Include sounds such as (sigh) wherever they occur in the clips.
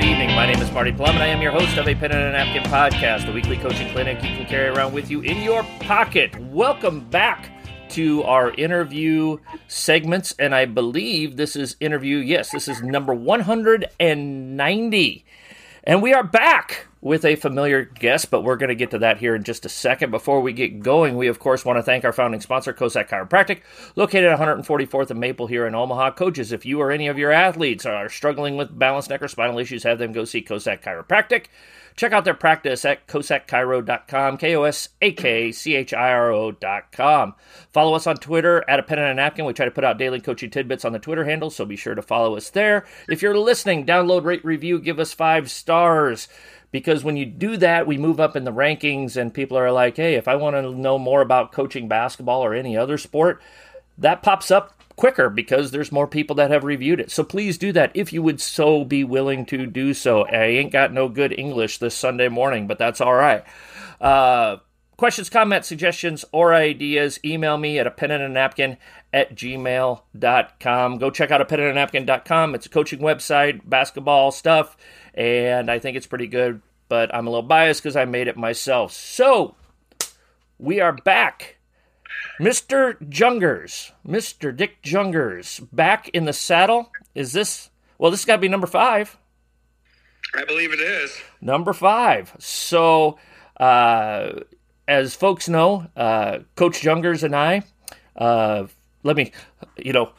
good evening. My name is Marty Plum, and I am your host of a Pen and a Napkin podcast, a weekly coaching clinic you can carry around with you in your pocket. Welcome back to our interview segments, and I believe this is interview, yes, this is number 190. And we are back with a familiar guest, but we're going to get to that here in just a second. Before we get going, we of course want to thank our founding sponsor, Kosak Chiropractic, located at 144th and Maple here in Omaha. Coaches, if you or any of your athletes are struggling with balance, neck, or spinal issues, have them go see Kosak Chiropractic. Check out their practice at KosakChiro.com, K O S A K C H I R O.com. Follow us on Twitter at a pen and a napkin. We try to put out daily coaching tidbits on the Twitter handle, so be sure to follow us there. If you're listening, download, rate, review, give us five stars because when you do that, we move up in the rankings, and people are like, hey, if I want to know more about coaching basketball or any other sport, that pops up quicker because there's more people that have reviewed it. So please do that if you would so be willing to do so. I ain't got no good English this Sunday morning, but that's all right. Uh, questions, comments, suggestions, or ideas, email me at a pen and a napkin at gmail.com. Go check out a pen and a napkin.com. It's a coaching website, basketball stuff, and I think it's pretty good, but I'm a little biased because I made it myself. So we are back Mr. Jungers, Mr. Dick Jungers, back in the saddle. Is this, well, this got to be number five. I believe it is. Number five. So, uh, as folks know, uh, Coach Jungers and I, uh, let me, you know,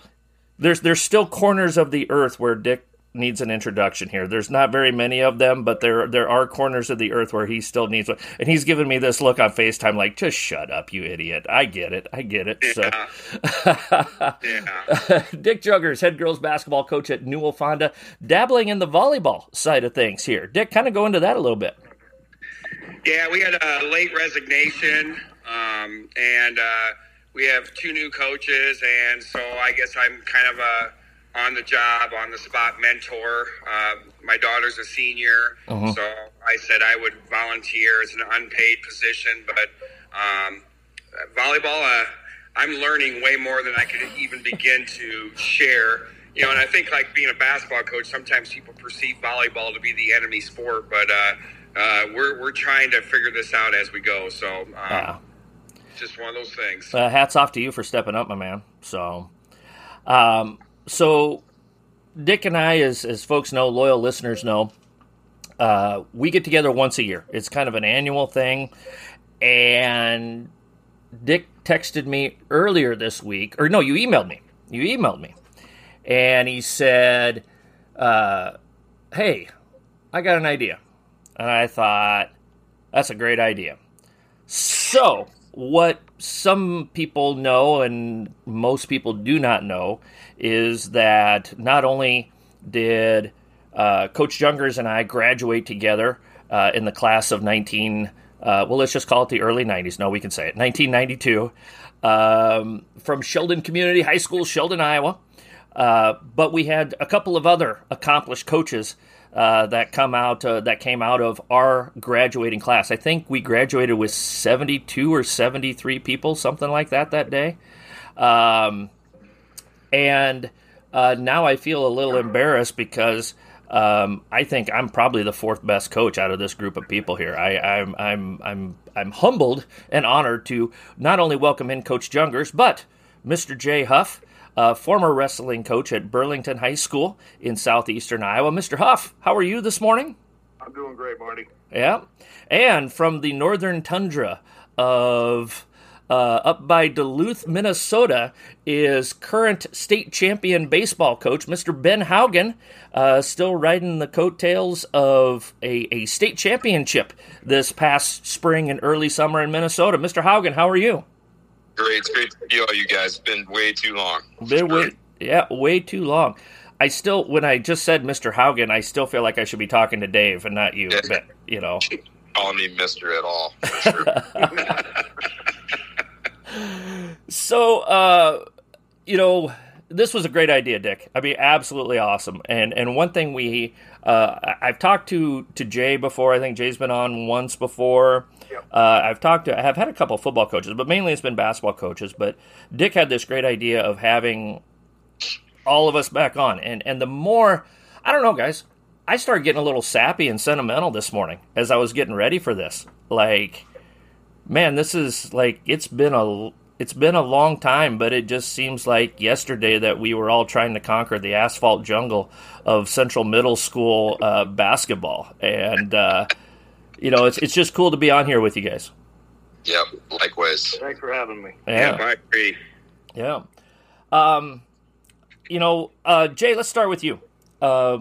there's there's still corners of the earth where Dick needs an introduction here. There's not very many of them, but there there are corners of the earth where he still needs one. And he's giving me this look on FaceTime like, just shut up, you idiot. I get it. I get it. Yeah. So yeah. (laughs) Dick Jungers, head girls basketball coach at Newell Fonda, dabbling in the volleyball side of things here. Dick, kind of go into that a little bit. Yeah, we had a late resignation, um, and uh, we have two new coaches, and so I guess I'm kind of a on the job, on the spot mentor. Uh, my daughter's a senior, uh-huh. so I said I would volunteer. It's an unpaid position, but um, volleyball, uh, I'm learning way more than I could even begin to share. You know, and I think like being a basketball coach, sometimes people perceive volleyball to be the enemy sport, but uh, uh, we're we're trying to figure this out as we go. So, um, just one of those things. Uh, hats off to you for stepping up, my man. So, um, so Dick and I, as as folks know, loyal listeners know, uh, we get together once a year. It's kind of an annual thing, and Dick texted me earlier this week, or no, you emailed me. You emailed me, and he said, uh, "Hey, I got an idea," and I thought that's a great idea. So what some people know and most people do not know is that not only did uh, Coach Jungers and I graduate together uh, in the class of 19, uh, well, let's just call it the early 90s. No, we can say it, 1992, um, from Sheldon Community High School, Sheldon, Iowa. Uh, but we had a couple of other accomplished coaches uh, that come out uh, that came out of our graduating class. I think we graduated with 72 or 73 people, something like that, that day. Um, and uh, now I feel a little embarrassed because um, I think I'm probably the fourth best coach out of this group of people here. I, I'm I'm I'm I'm humbled and honored to not only welcome in Coach Jungers, but Mr. Jay Huff uh, former wrestling coach at Burlington High School in southeastern Iowa. Mr. Huff, how are you this morning? I'm doing great, Marty. Yeah. And from the northern tundra of uh, up by Duluth, Minnesota, is current state champion baseball coach Mr. Ben Haugen, uh, still riding the coattails of a, a state championship this past spring and early summer in Minnesota. Mr. Haugen, how are you? Great. It's great to see all you guys. It's been way too long. Been way, yeah, way too long. I still, when I just said Mr. Haugen, I still feel like I should be talking to Dave and not you. Yeah. But you know, call me Mister at all. Sure. (laughs) so, uh, you know, this was a great idea, Dick. I mean, absolutely awesome. And and one thing we, uh, I've talked to to Jay before. I think Jay's been on once before. Uh, I've talked to, I have had a couple football coaches, but mainly it's been basketball coaches. But Dick had this great idea of having all of us back on, and and the more, I don't know, guys, I started getting a little sappy and sentimental this morning as I was getting ready for this. Like, man, this is like it's been a it's been a long time, but it just seems like yesterday that we were all trying to conquer the asphalt jungle of Central Middle School uh, basketball, and uh, you know, it's it's just cool to be on here with you guys. Yep, likewise. Thanks for having me. Yeah, I agree. yeah. Um, you know, uh, Jay, let's start with you. Uh,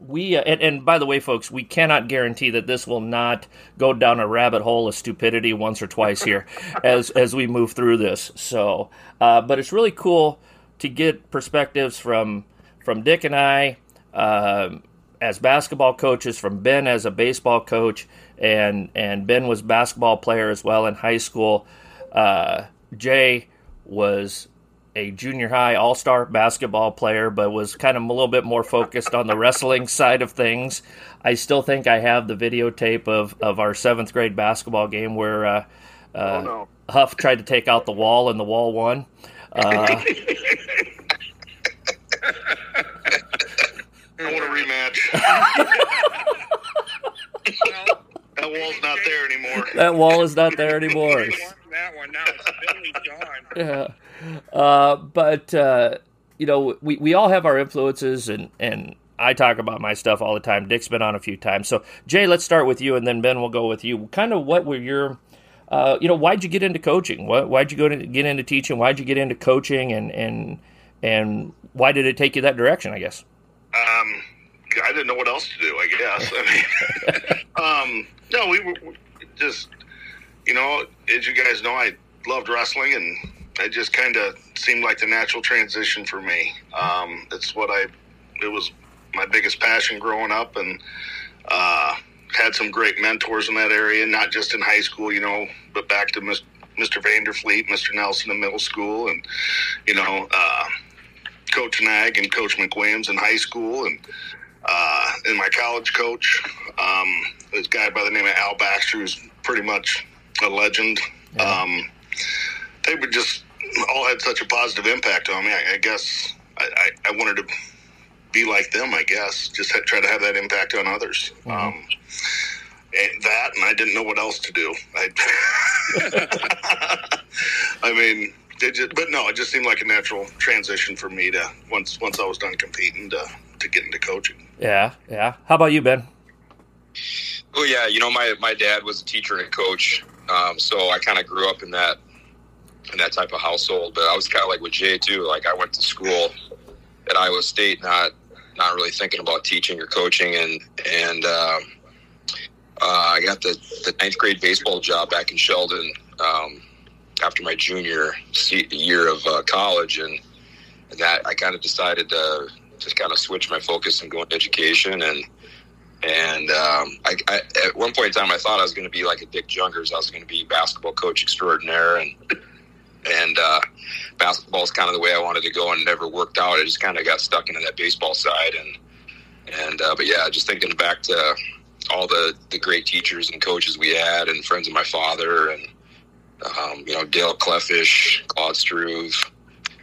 we uh, and, and by the way, folks, we cannot guarantee that this will not go down a rabbit hole of stupidity once or twice here (laughs) as as we move through this. So, uh, but it's really cool to get perspectives from from Dick and I um as basketball coaches, from Ben as a baseball coach, and and Ben was basketball player as well in high school. Uh, Jay was a junior high all star basketball player, but was kind of a little bit more focused on the wrestling (laughs) side of things. I still think I have the videotape of, of our seventh grade basketball game where uh, uh, Oh, no. Huff tried to take out the wall and the wall won. Uh, (laughs) I want a rematch. (laughs) that wall's not there anymore. that wall is not there anymore. That one now. It's Billy John. yeah. Uh, but uh, you know, we, we all have our influences, and and I talk about my stuff all the time. Dick's been on a few times. So Jay, let's start with you, and then Ben will go with you. Kind of what were your uh, you know, why'd you get into coaching? Why, why'd you go to get into teaching? Why'd you get into coaching, and and and why did it take you that direction? I guess. Um, I didn't know what else to do. I guess. I mean, (laughs) um, no, we were just, you know, as you guys know, I loved wrestling, and it just kind of seemed like the natural transition for me. Um, it's what I. It was my biggest passion growing up, and uh, had some great mentors in that area, not just in high school, you know, but back to Mr. Mr. Vanderfleet, Mr. Nelson in middle school, and you know. Uh, Coach Nag and Coach McWilliams in high school, and uh, and my college coach, um, this guy by the name of Al Baxter, who's pretty much a legend. Um, they would just all had such a positive impact on me. I, I guess I, I, I wanted to be like them. I guess just ha- try to have that impact on others. Um, and that, and I didn't know what else to do. I, (laughs) (laughs) I mean, just, but no, it just seemed like a natural transition for me to once once I was done competing to to get into coaching. Yeah, yeah. How about you, Ben? Oh yeah, you know my my dad was a teacher and a coach, um, so I kind of grew up in that in that type of household. But I was kind of like with Jay too. Like I went to school at Iowa State, not not really thinking about teaching or coaching, and and um, uh, I got the the ninth grade baseball job back in Sheldon um, after my junior year of uh, college, and, and that I kind of decided to just kind of switch my focus and go into education and and um, I, I, at one point in time, I thought I was going to be like a Dick Jungers. I was going to be basketball coach extraordinaire, and and uh, basketball is kind of the way I wanted to go, and it never worked out. I just kind of got stuck into that baseball side, and and uh, but yeah, just thinking back to all the the great teachers and coaches we had, and friends of my father, and um, you know Dale Cleffish, Claude Struve,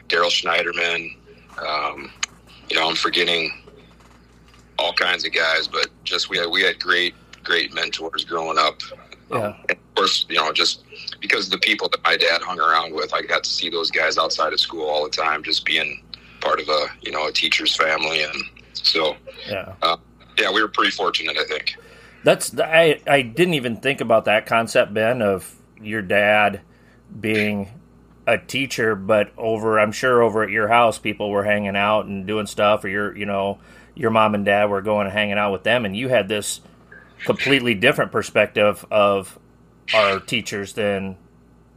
Daryl Schneiderman. Um, you know, I'm forgetting all kinds of guys, but just we had we had great great mentors growing up. Yeah. And of course, you know, just because of the people that my dad hung around with, I got to see those guys outside of school all the time, just being part of a you know a teacher's family, and so Yeah. uh, yeah, we were pretty fortunate, I think. That's I I didn't even think about that concept, Ben, of your dad being a teacher, but over I'm sure over at your house people were hanging out and doing stuff, or your you know your mom and dad were going and hanging out with them, and you had this completely different perspective of our teachers than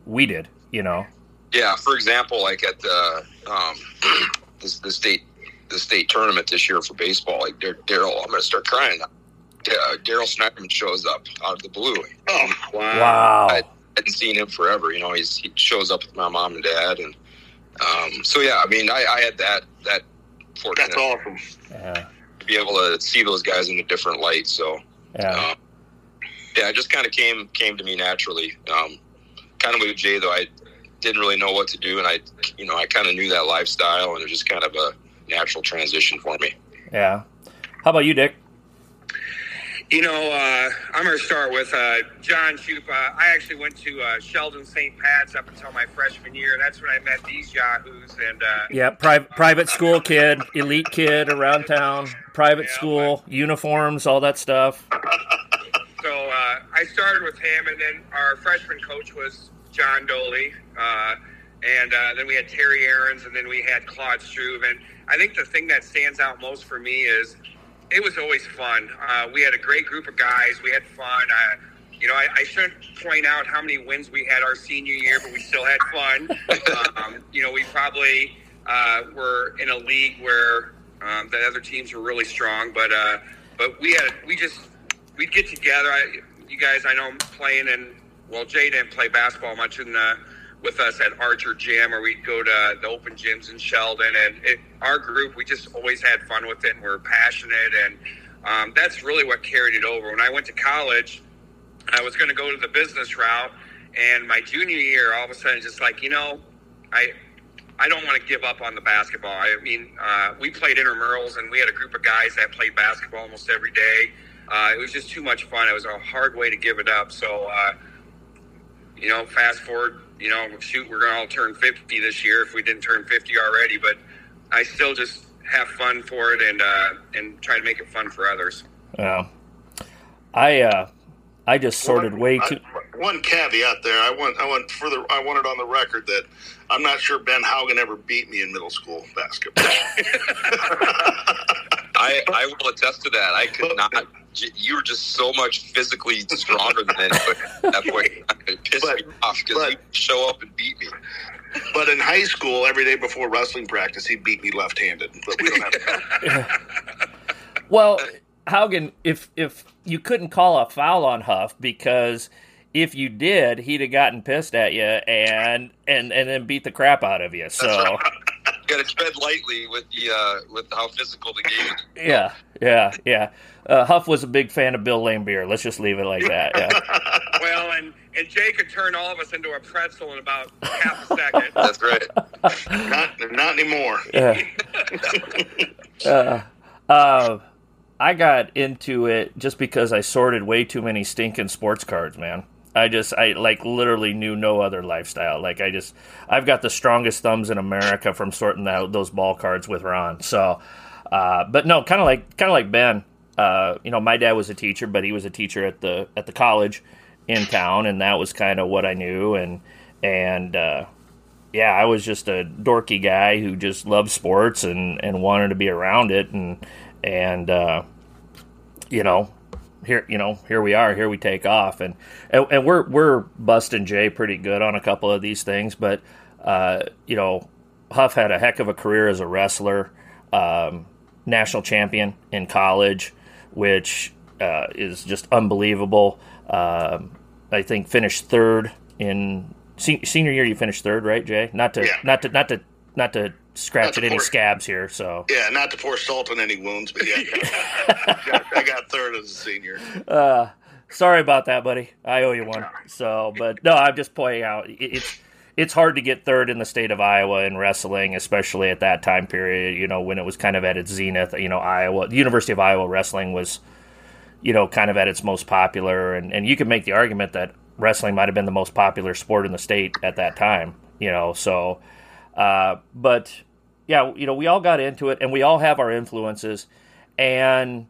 we did. You know. Yeah, for example, like at the um, (clears throat) the, the state the state tournament this year for baseball, like Daryl, I'm going to start crying. Da- Daryl Schneiderman shows up out of the blue. Oh, Wow. Wow. I hadn't seen him forever. You know, he's he shows up with my mom and dad, and um, so yeah. I mean, I, I had that that fortunate that's awesome. Yeah. to be able to see those guys in a different light. So Yeah. um, yeah, it just kind of came came to me naturally. Um, kind of with Jay though, I didn't really know what to do, and I, you know, I kind of knew that lifestyle, and it was just kind of a natural transition for me. Yeah. How about you, Dick? You know, uh, I'm going to start with uh, John Chupa. I actually went to uh, Sheldon St. Pat's up until my freshman year. That's when I met these yahoos. And uh, yeah, private private school kid, elite kid around town, private Yeah, school, uniforms, all that stuff. So uh, I started with him, and then our freshman coach was John Doley, uh, and uh, then we had Terry Aarons, and then we had Claude Struve. And I think the thing that stands out most for me is it was always fun. Uh, we had a great group of guys. We had fun. Uh, you know, I, I shouldn't point out how many wins we had our senior year, but we still had fun. (laughs) um, you know, we probably uh, were in a league where um, the other teams were really strong, but uh, but we had we just we'd get together. I, you guys, I know, I'm playing and well, Jay didn't play basketball much in the, with us at Archer Gym, or we'd go to the open gyms in Sheldon. And it, our group, we just always had fun with it, and we're passionate, and um, that's really what carried it over. When I went to college, I was going to go to the business route, and my junior year, all of a sudden, just like you know, I I don't want to give up on the basketball. I mean, uh, we played intramurals, and we had a group of guys that played basketball almost every day. Uh, it was just too much fun. It was a hard way to give it up. So, uh, you know, fast forward, you know, shoot, we're going to all turn 50 this year if we didn't turn 50 already. But I still just have fun for it and uh, and try to make it fun for others. Yeah, I uh, I just sorted One- way I- too. one caveat there. I want I want further. I wanted on the record that I'm not sure Ben Haugen ever beat me in middle school basketball. (laughs) I, I will attest to that. I could not. You were just so much physically stronger than anybody at that point. (laughs) It pissed But- me off because but- you show up and beat me. but in high school, every day before wrestling practice, he beat me left-handed. But we don't have. (laughs) Well, Haugen, if if you couldn't call a foul on Huff because if you did, he'd have gotten pissed at you and and and then beat the crap out of you. So Got to tread lightly with the uh, with how physical the game is. yeah, yeah, yeah. Uh, Huff was a big fan of Bill Lane beer. Let's just leave it like that. Yeah. (laughs) Well, and, and Jay could turn all of us into a pretzel in about half a second. (laughs) That's right. not not anymore. Yeah. (laughs) uh, uh, I got into it just because I sorted way too many stinking sports cards, man. I just, I like literally knew no other lifestyle. Like I just, I've got the strongest thumbs in America from sorting out those ball cards with Ron. So, uh, but no, kind of like, kind of like Ben. Uh, you know, my dad was a teacher, but he was a teacher at the at the college in town, and that was kind of what I knew. And and uh, yeah, I was just a dorky guy who just loved sports and, and wanted to be around it and and uh, you know here you know here we are here we take off and and, and we're we're busting Jay pretty good on a couple of these things but uh, you know Huff had a heck of a career as a wrestler um, national champion in college which uh, is just unbelievable um, I think finished third in se- senior year you finished third right Jay not to Yeah. not to not to not to scratch Not at to any pour- scabs here so Yeah, not to pour salt on any wounds, but yeah, (laughs) I got, I got third as a senior. uh, sorry about that, buddy. I owe you one. So, but no, I'm just pointing out it- it's it's hard to get third in the state of Iowa in wrestling, especially at that time period. You know, when it was kind of at its zenith. You know, Iowa, the University of Iowa wrestling was, you know, kind of at its most popular, and and you could make the argument that wrestling might have been the most popular sport in the state at that time. You know, so, uh, but yeah, you know, we all got into it, and we all have our influences, and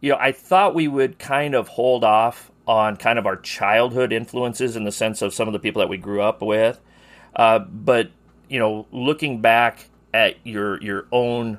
you know, I thought we would kind of hold off on kind of our childhood influences in the sense of some of the people that we grew up with. Uh, but you know, looking back at your your own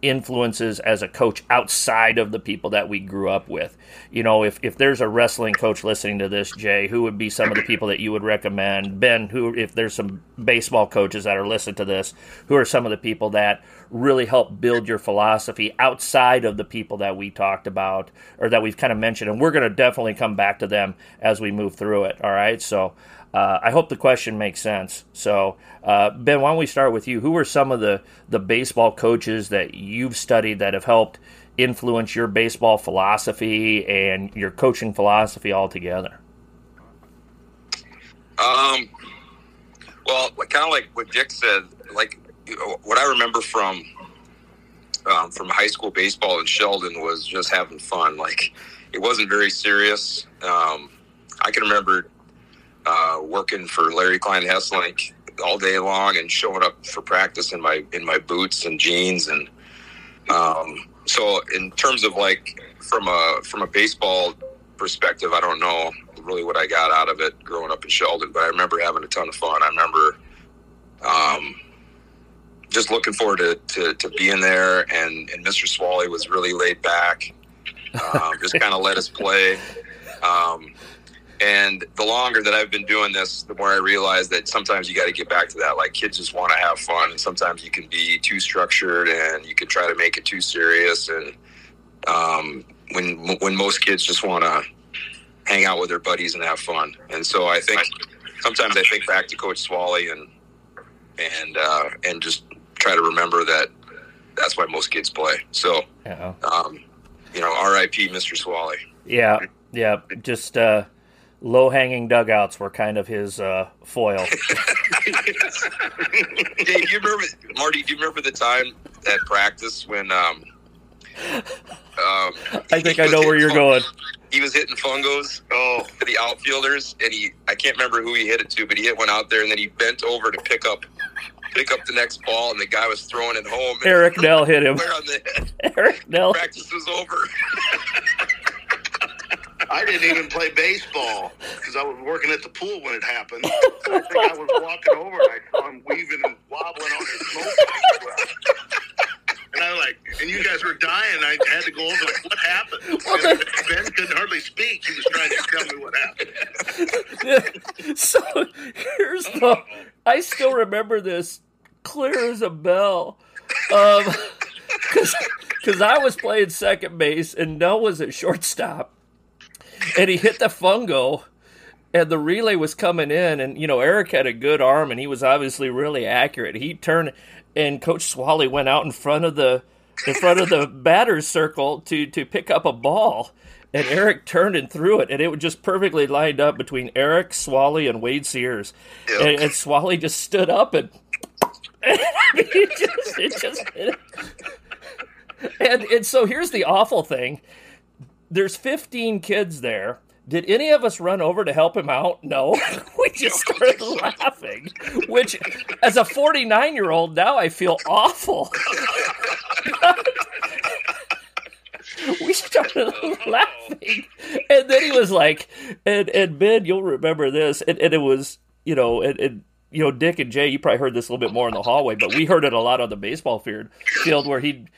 influences as a coach outside of the people that we grew up with, you know, if if there's a wrestling coach listening to this, Jay, who would be some of the people that you would recommend? Ben, who if there's some baseball coaches that are listening to this, who are some of the people that really help build your philosophy outside of the people that we talked about or that we've kind of mentioned, and we're going to definitely come back to them as we move through it. All right, so. Uh, I hope the question makes sense. So, uh, Ben, why don't we start with you? Who are some of the, the baseball coaches that you've studied that have helped influence your baseball philosophy and your coaching philosophy altogether? Um, well, kind of like what Dick said, like you know, what I remember from um, from high school baseball in Sheldon was just having fun. Like it wasn't very serious. Um, I can remember uh, working for Larry Klein Hesselink all day long and showing up for practice in my in my boots and jeans and um, so in terms of like from a from a baseball perspective, I don't know really what I got out of it growing up in Sheldon, but I remember having a ton of fun. I remember um, just looking forward to, to, to, being there, and, and Mr. Swally was really laid back, um, just kind of let us play. Um, and the longer that I've been doing this, the more I realize that sometimes you got to get back to that. Like kids just want to have fun, and sometimes you can be too structured, and you can try to make it too serious. And um, when when most kids just want to hang out with their buddies and have fun, and so I think sometimes I think back to Coach Swally and and uh, and just try to remember that that's why most kids play. So, um, you know, R.I.P. Mr. Swally. Yeah, yeah, just. Uh low hanging dugouts were kind of his uh, foil. (laughs) Dave, you remember Marty? Do you remember the time at practice when? Um, um, I think I know where you're going. He was hitting fungos oh, to the outfielders, and he I can't remember who he hit it to, but he hit one out there, and then he bent over to pick up pick up the next ball, and the guy was throwing it home. Eric Nell hit him. (laughs) Eric Nell. Practice was over. (laughs) I didn't even play baseball because I was working at the pool when it happened. (laughs) I think I was walking over and I saw him weaving and wobbling on his smoke. And I was like, and you guys were dying. I had to go over, like, what happened? ben couldn't hardly speak. He was trying to tell me what happened. (laughs) so here's the, I still remember this clear as a bell. Um, (laughs) because I was playing second base and Nell was at shortstop and he hit the fungo and the relay was coming in and you know eric had a good arm and he was obviously really accurate. He turned and coach swally went out in front of the in front of the (laughs) batter's circle to to pick up a ball. And eric turned and threw it and it was just perfectly lined up between eric swally and wade sears. Yep. and, and swally just stood up and, (laughs) it just, it just and and so here's the awful thing there's 15 kids there. Did any of us run over to help him out? No. (laughs) (laughs) we just started laughing, which, as a 49 year old, now I feel awful. (laughs) we started oh, laughing. And then he was like, and, and Ben, you'll remember this. And, and it was, you know, and, and, you know, Dick and Jay, you probably heard this a little bit more in the hallway, but we heard it a lot on the baseball field, field where he'd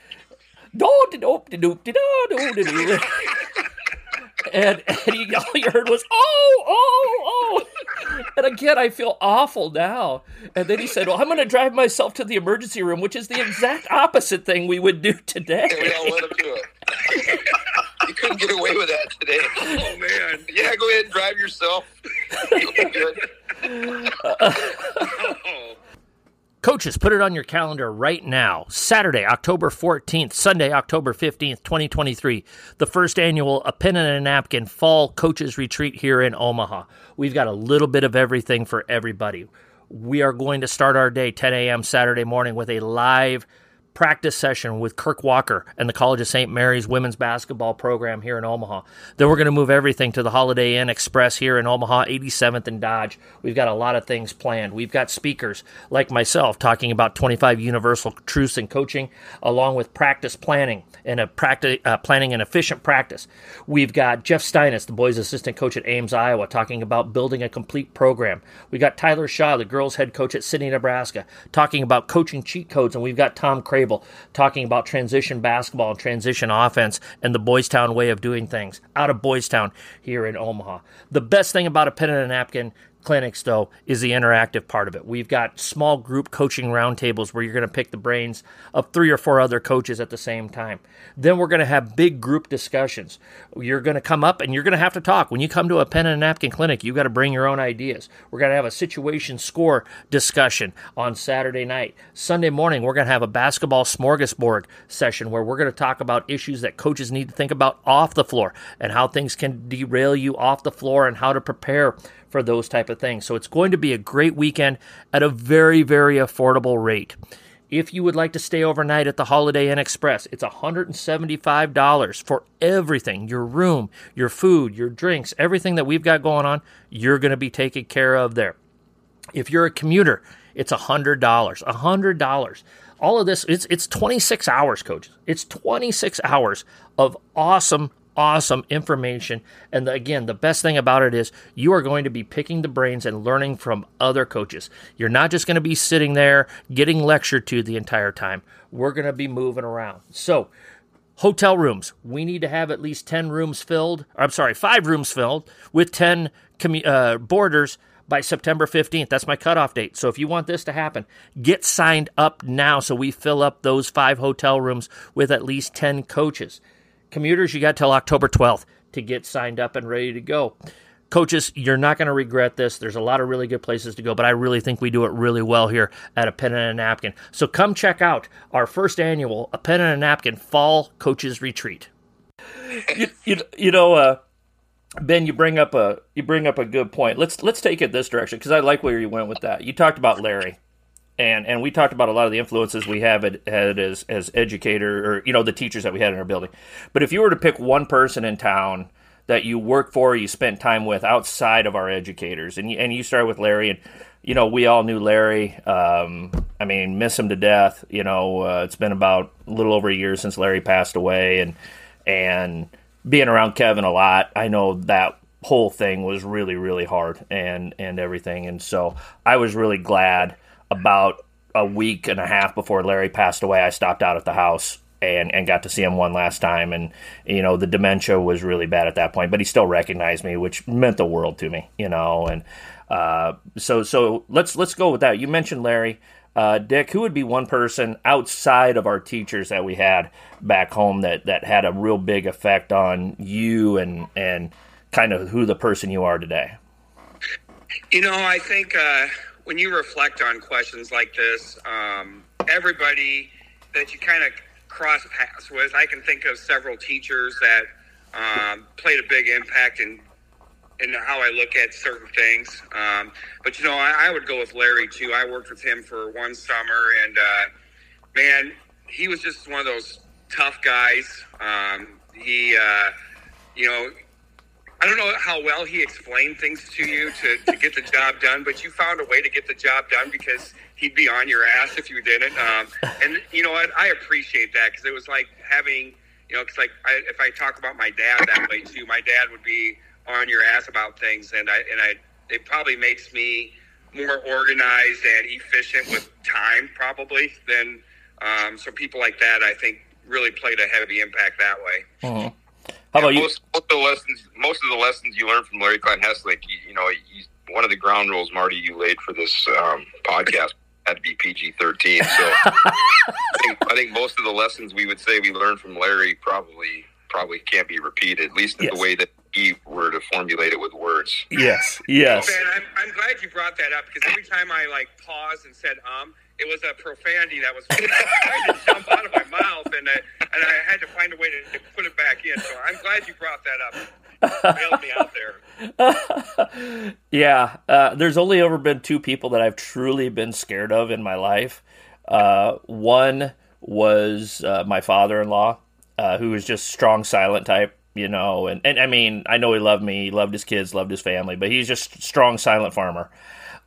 and he, all you heard was oh oh oh. And again i feel awful now. And then he said well i'm going to drive myself to the emergency room which is the exact opposite thing we would do today. We all let him do it. (laughs) You couldn't get away with that today. Oh man. Yeah go ahead and drive yourself. (laughs) You'll be good. Uh, (laughs) Coaches, put it on your calendar right now. Saturday, October 14th, Sunday, October 15th, 2023, the first annual A Pen and a Napkin Fall Coaches Retreat here in Omaha. We've got a little bit of everything for everybody. We are going to start our day 10 a.m. Saturday morning with a live practice session with Kirk Walker and the College of St. Mary's women's basketball program here in Omaha. Then we're going to move everything to the Holiday Inn Express here in Omaha, 87th and Dodge. We've got a lot of things planned. We've got speakers like myself talking about 25 universal truths in coaching, along with practice planning and a practice uh, planning an efficient practice. We've got Jeff Steinitz, the boys' assistant coach at Ames, Iowa, talking about building a complete program. We got Tyler Shaw, the girls' head coach at Sidney, Nebraska, talking about coaching cheat codes, and we've got Tom Craven talking about transition basketball and transition offense and the Boys Town way of doing things out of Boys Town here in Omaha. The best thing about a pen and a napkin clinics, though, is the interactive part of it. We've got small group coaching roundtables where you're going to pick the brains of three or four other coaches at the same time. Then we're going to have big group discussions. You're going to come up and you're going to have to talk. When you come to a pen and a napkin clinic, you've got to bring your own ideas. We're going to have a situation score discussion on Saturday night. Sunday morning, we're going to have a basketball smorgasbord session where we're going to talk about issues that coaches need to think about off the floor and how things can derail you off the floor and how to prepare for those type of things. So it's going to be a great weekend at a very, very affordable rate. If you would like to stay overnight at the Holiday Inn Express, it's $175 for everything your room, your food, your drinks, everything that we've got going on, you're going to be taken care of there. If you're a commuter, it's $100. $100. All of this, it's, it's 26 hours, coaches. It's 26 hours of awesome awesome information. And again, the best thing about it is you are going to be picking the brains and learning from other coaches. You're not just going to be sitting there getting lectured to the entire time. We're going to be moving around. So, hotel rooms, we need to have at least 10 rooms filled. or I'm sorry, five rooms filled with 10 commu- uh, boarders by September 15th. That's my cutoff date. So if you want this to happen, get signed up now so we fill up those five hotel rooms with at least 10 coaches. Commuters, you got till October 12th to get signed up and ready to go. Coaches, you're not going to regret this. There's a lot of really good places to go, but I really think we do it really well here at A Pen and a Napkin. So come check out our first annual A Pen and a Napkin Fall Coaches Retreat. you, you, you know, uh, Ben, you bring up a you bring up a good point. Let's let's take it this direction because I like where you went with that. You talked about Larry, and and we talked about a lot of the influences we have had as as educator or you know the teachers that we had in our building. But if you were to pick one person in town that you work for, you spent time with outside of our educators, and you, and you started with Larry, and you know we all knew Larry. Um, I mean, miss him to death. You know, uh, it's been about a little over a year since Larry passed away, and and being around Kevin a lot, I know that whole thing was really really hard and and everything, and so I was really glad about a week and a half before Larry passed away, I stopped out at the house and and got to see him one last time. And you know the dementia was really bad at that point but he still recognized me which meant the world to me you know and uh, so so let's let's go with that. You mentioned Larry. Uh, Dick who would be one person outside of our teachers that we had back home that that had a real big effect on you and and kind of who the person you are today? You know I think uh when you reflect on questions like this, um, everybody that you kind of cross paths with, I can think of several teachers that um, played a big impact in in how I look at certain things. Um, but you know, I, I, would go with Larry too. I worked with him for one summer, and uh, man, he was just one of those tough guys. Um, he, uh, you know, I don't know how well he explained things to you to, to get the job done, but you found a way to get the job done because he'd be on your ass if you didn't. Um, and you know what? I appreciate that because it was like having, you know, it's like I, if I talk about my dad that way too, my dad would be on your ass about things, and I and I it probably makes me more organized and efficient with time probably than um, so people like that. I think really played a heavy impact that way. Mm-hmm. How about yeah, you? Most, most, of the lessons, most of the lessons you learn from Larry Klein Hesselink, you, you know, you, one of the ground rules, Marty, you laid for this um, podcast (laughs) had to be PG thirteen. So (laughs) I, think, I think most of the lessons we would say we learned from Larry probably probably can't be repeated, at least in yes. the way that he were to formulate it with words. Yes, yes. Oh, man, I'm, I'm glad you brought that up because every time I like paused and said um, it was a profanity that was (laughs) trying to jump out of my mouth, and I, and I had to find a way to, to put it back in. So I'm glad you brought that up. Me out there. (laughs) yeah, uh, there's only ever been two people that I've truly been scared of in my life. Uh, one was uh, my father-in-law, uh, who was just strong, silent type you know and, and i mean i know he loved me he loved his kids loved his family but he's just strong silent farmer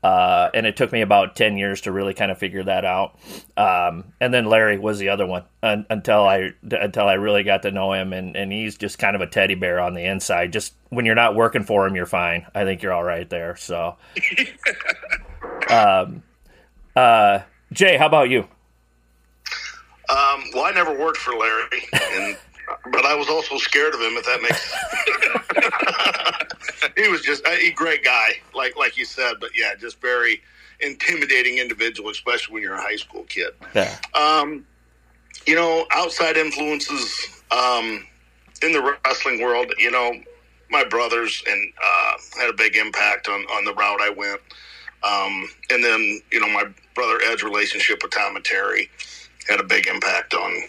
uh, and it took me about 10 years to really kind of figure that out. Um, and then Larry was the other one un- until I, until I really got to know him. And, and he's just kind of a teddy bear on the inside. Just when you're not working for him, you're fine. I think you're all right there. So, (laughs) um, uh, Jay, how about you? Um, well, I never worked for Larry, and but I was also scared of him. If that makes, (laughs) (laughs) (laughs) he was just a great guy, like like you said. But yeah, just very intimidating individual, especially when you're a high school kid. Yeah. Um, you know, outside influences um, in the wrestling world. You know, my brothers and uh, had a big impact on on the route I went. Um, and then you know my brother Ed's relationship with Tom and Terry had a big impact on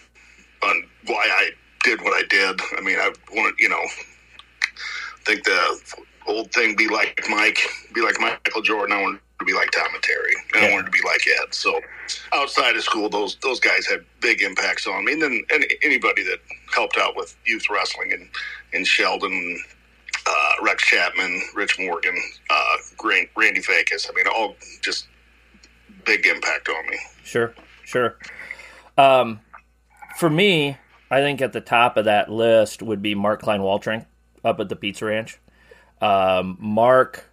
on why I did what I did. I mean, I wanted, you know, think the old thing, be like Mike, be like Michael Jordan. I want to be like Tom and Terry, and Yeah. I wanted to be like Ed. So outside of school, those those guys had big impacts on me. And then any, anybody that helped out with youth wrestling and in Sheldon, uh, Rex Chapman, Rich Morgan, uh, Randy Vegas. I mean, all just big impact on me. Sure, sure. Um, for me, I think at the top of that list would be Mark Klein Waltring up at the Pizza Ranch. Um, Mark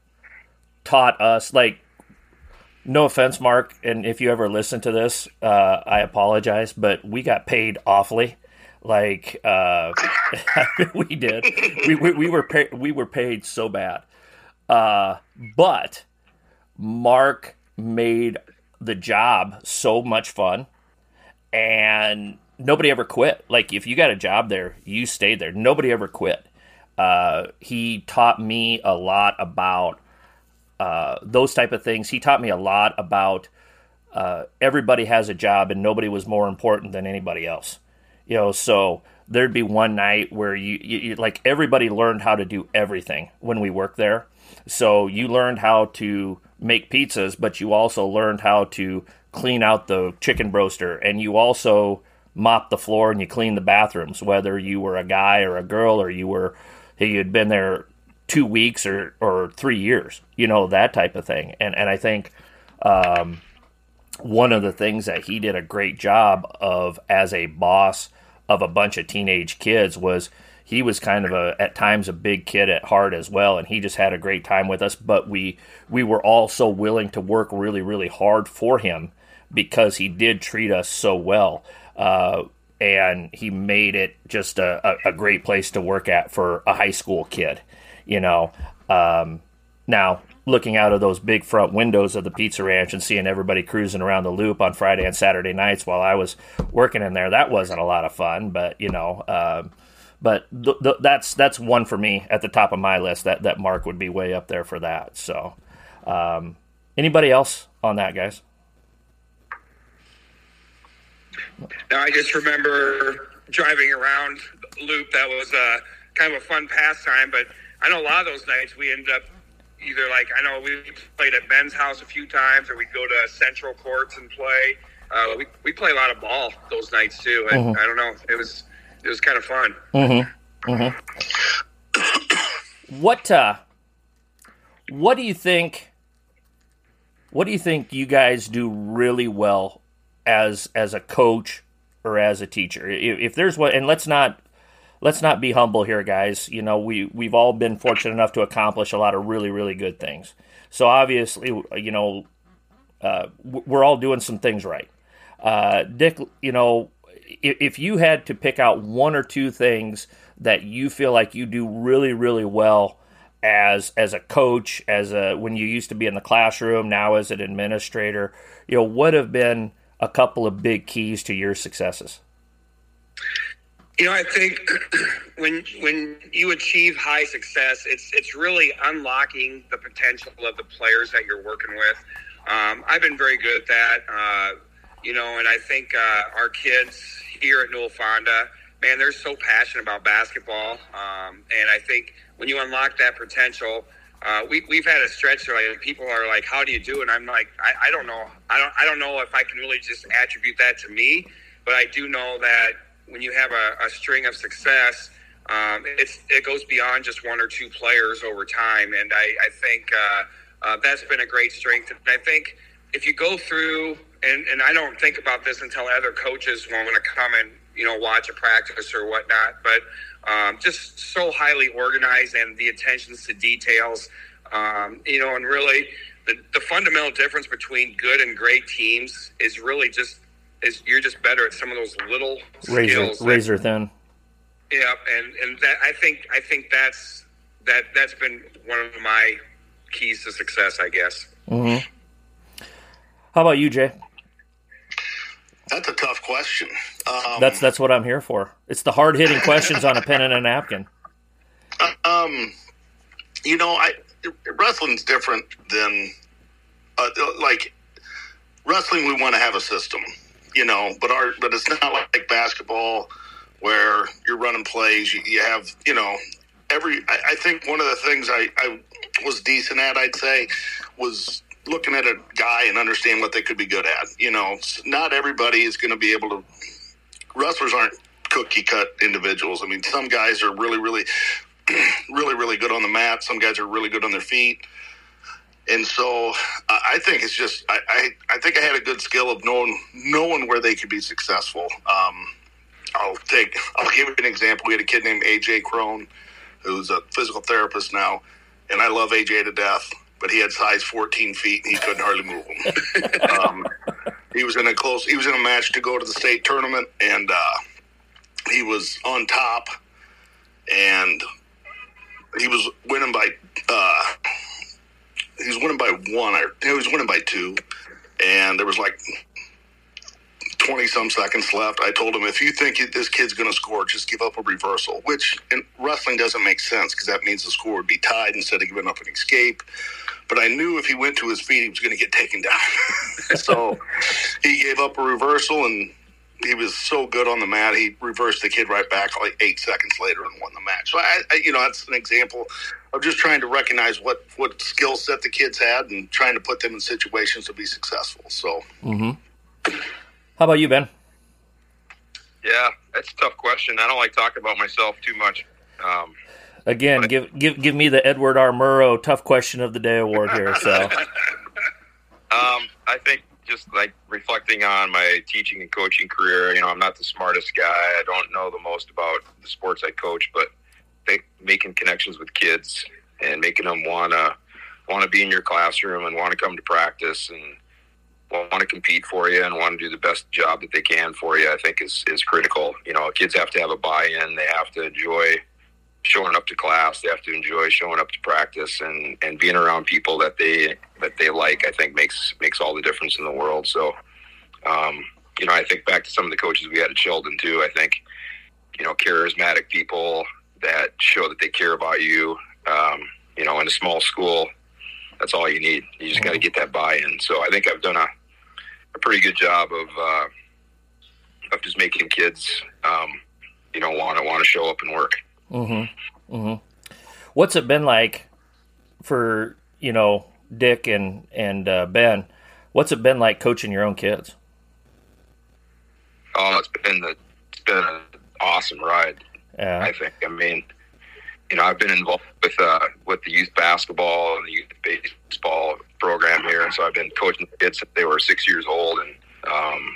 taught us, like, no offense, Mark, and if you ever listen to this, uh, I apologize, but we got paid awfully. Like uh, (laughs) we did, we, we, we were we were paid so bad, uh, but Mark made the job so much fun and nobody ever quit. Like if you got a job there, you stayed there. Nobody ever quit. Uh, he taught me a lot about uh, those type of things. He taught me a lot about uh, everybody has a job and nobody was more important than anybody else. You know, so there'd be one night where you, you, you like everybody learned how to do everything when we worked there. So you learned how to make pizzas, but you also learned how to clean out the chicken broaster, and you also mop the floor and you clean the bathrooms, whether you were a guy or a girl or you were you had been there two weeks or, or three years, you know, that type of thing. And and I think um, one of the things that he did a great job of as a boss of a bunch of teenage kids was he was kind of a at times a big kid at heart as well and he just had a great time with us but we we were all so willing to work really really hard for him because he did treat us so well uh, and he made it just a, a, a great place to work at for a high school kid you know um, now looking out of those big front windows of the pizza ranch and seeing everybody cruising around the loop on Friday and Saturday nights while I was working in there, that wasn't a lot of fun. But you know, um, but th- th- that's that's one for me at the top of my list. That that Mark would be way up there for that. So, um, anybody else on that, guys? Now, I just remember driving around loop. That was uh, kind of a fun pastime, but I know a lot of those nights we ended up either like I know we played at Ben's house a few times, or we'd go to Central Courts and play. Uh, we we play a lot of ball those nights too, and I don't know, it was it was kind of fun. (coughs) What uh, what do you think? What do you think you guys do really well as as a coach or as a teacher? If, if there's what, and let's not let's not be humble here, guys. You know, we we've all been fortunate enough to accomplish a lot of really really good things. So obviously, you know, uh, we're all doing some things right. Uh, Dick, you know, if, if you had to pick out one or two things that you feel like you do really really well as as a coach, as a when you used to be in the classroom, now as an administrator, you know, what have been a couple of big keys to your successes? You know, I think (clears throat) when when you achieve high success, it's it's really unlocking the potential of the players that you're working with. Um, I've been very good at that. Uh, you know, and I think uh, our kids here at Newell Fonda, man, they're so passionate about basketball. Um, and I think when you unlock that potential, uh, we, we've had a stretch where like, people are like, "How do you do?" it? And I'm like, I, I don't know. I don't I don't know if I can really just attribute that to me, but I do know that when you have a, a string of success, um, it goes beyond just one or two players over time, and I, I think uh, uh, that's been a great strength. And I think if you go through, and, and I don't think about this until other coaches want to come and you know watch a practice or whatnot, but um, just so highly organized and the attentions to details, um, you know, and really the, the fundamental difference between good and great teams is really just is you're just better at some of those little Razor skills. that- razor thin. yeah, and and that I think I think that's that that's been one of my keys to success, I guess. How about you, Jay? That's a tough question. Um, That's that's what I'm here for. It's the hard hitting questions on a pen and a napkin. um, you know, I wrestling's different than uh, like wrestling. We want to have a system, you know, but our but it's not like basketball where you're running plays. You, you have, you know, every. I, I think one of the things I, I was decent at, I'd say, was looking at a guy and understand what they could be good at. You know, not everybody is going to be able to. Wrestlers aren't cookie cut individuals. I mean, some guys are really, really, (clears throat) really, really good on the mat. Some guys are really good on their feet. And so I think it's just I, I, I think I had a good skill of knowing knowing where they could be successful. Um, I'll take I'll give you an example. We had a kid named AJ Crone, who's a physical therapist now, and I love AJ to death. But he had size 14 feet, and he couldn't hardly move him. (laughs) um, he was in a close. He was in a match to go to the state tournament, and uh, he was on top, and he was winning by. Uh, he was winning by one, or he was winning by two, and there was like 20 some seconds left. I told him, if you think this kid's going to score, just give up a reversal, which in wrestling doesn't make sense because that means the score would be tied instead of giving up an escape. But I knew if he went to his feet, he was going to get taken down. (laughs) so he gave up a reversal and he was so good on the mat. He reversed the kid right back like eight seconds later and won the match. So I, I you know, that's an example of just trying to recognize what what skill set the kids had and trying to put them in situations to be successful. So. Mm-hmm. How about you, Ben? Yeah, that's a tough question. I don't like talking about myself too much. Um, Again, but, give give give me the Edward R. Murrow Tough Question of the Day award here. (laughs) So, um, I think just like reflecting on my teaching and coaching career, you know, I'm not the smartest guy. I don't know the most about the sports I coach, but think making connections with kids and making them wanna want to be in your classroom and want to come to practice and want to compete for you and want to do the best job that they can for you, I think is, is critical. You know, kids have to have a buy-in. They have to enjoy showing up to class. They have to enjoy showing up to practice and, and being around people that they, that they like, I think makes, makes all the difference in the world. So, um, you know, I think back to some of the coaches we had at Sheldon too. I think, you know, charismatic people that show that they care about you, um, you know, in a small school, that's all you need. You just got to get that buy-in. So I think I've done a, a pretty good job of uh, of just making kids, um, you know, want to want to show up and work. Mm-hmm. Mm-hmm. What's it been like for you know Dick and and uh, Ben? What's it been like coaching your own kids? Oh, it's been the it's been an awesome ride. Yeah. I think. I mean, you know, I've been involved with uh, with the youth basketball and the youth baseball program here, and so I've been coaching kids since they were six years old, and um,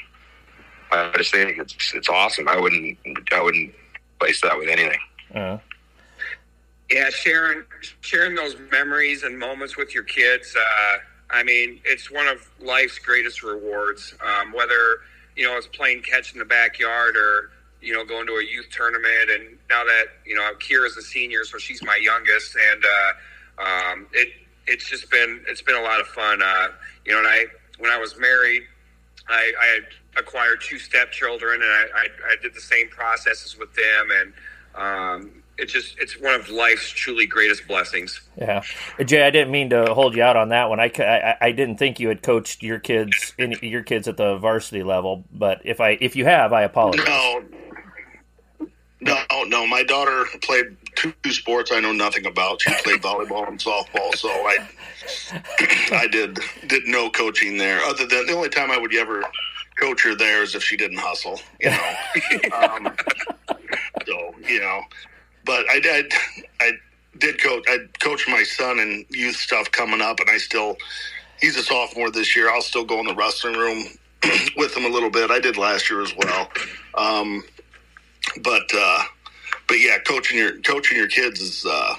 I just think it's it's awesome. I wouldn't I wouldn't place that with anything. Uh-huh. Yeah, sharing sharing those memories and moments with your kids. Uh, I mean, it's one of life's greatest rewards. Um, whether you know it's playing catch in the backyard or you know, going to a youth tournament. And now that, you know, Kira's a senior, so she's my youngest. And uh, um, it it's just been, it's been a lot of fun. Uh, you know, and I, when I was married, I, I had acquired two stepchildren and I, I, I did the same processes with them. And, um, it's just it's one of life's truly greatest blessings. Yeah, Jay, I didn't mean to hold you out on that one. I, I, I didn't think you had coached your kids in your kids at the varsity level, but if I if you have, I apologize. No, no, no. My daughter played two sports I know nothing about. She played volleyball and softball, so I (clears throat) I did did no coaching there. Other than the only time I would ever coach her there is if she didn't hustle, you know. (laughs) um, so you know, but I did I did coach. I coached my son in youth stuff coming up, and I still he's a sophomore this year. I'll still go in the wrestling room (clears throat) with him a little bit. I did last year as well. Um, but uh, but yeah, coaching your coaching your kids is uh,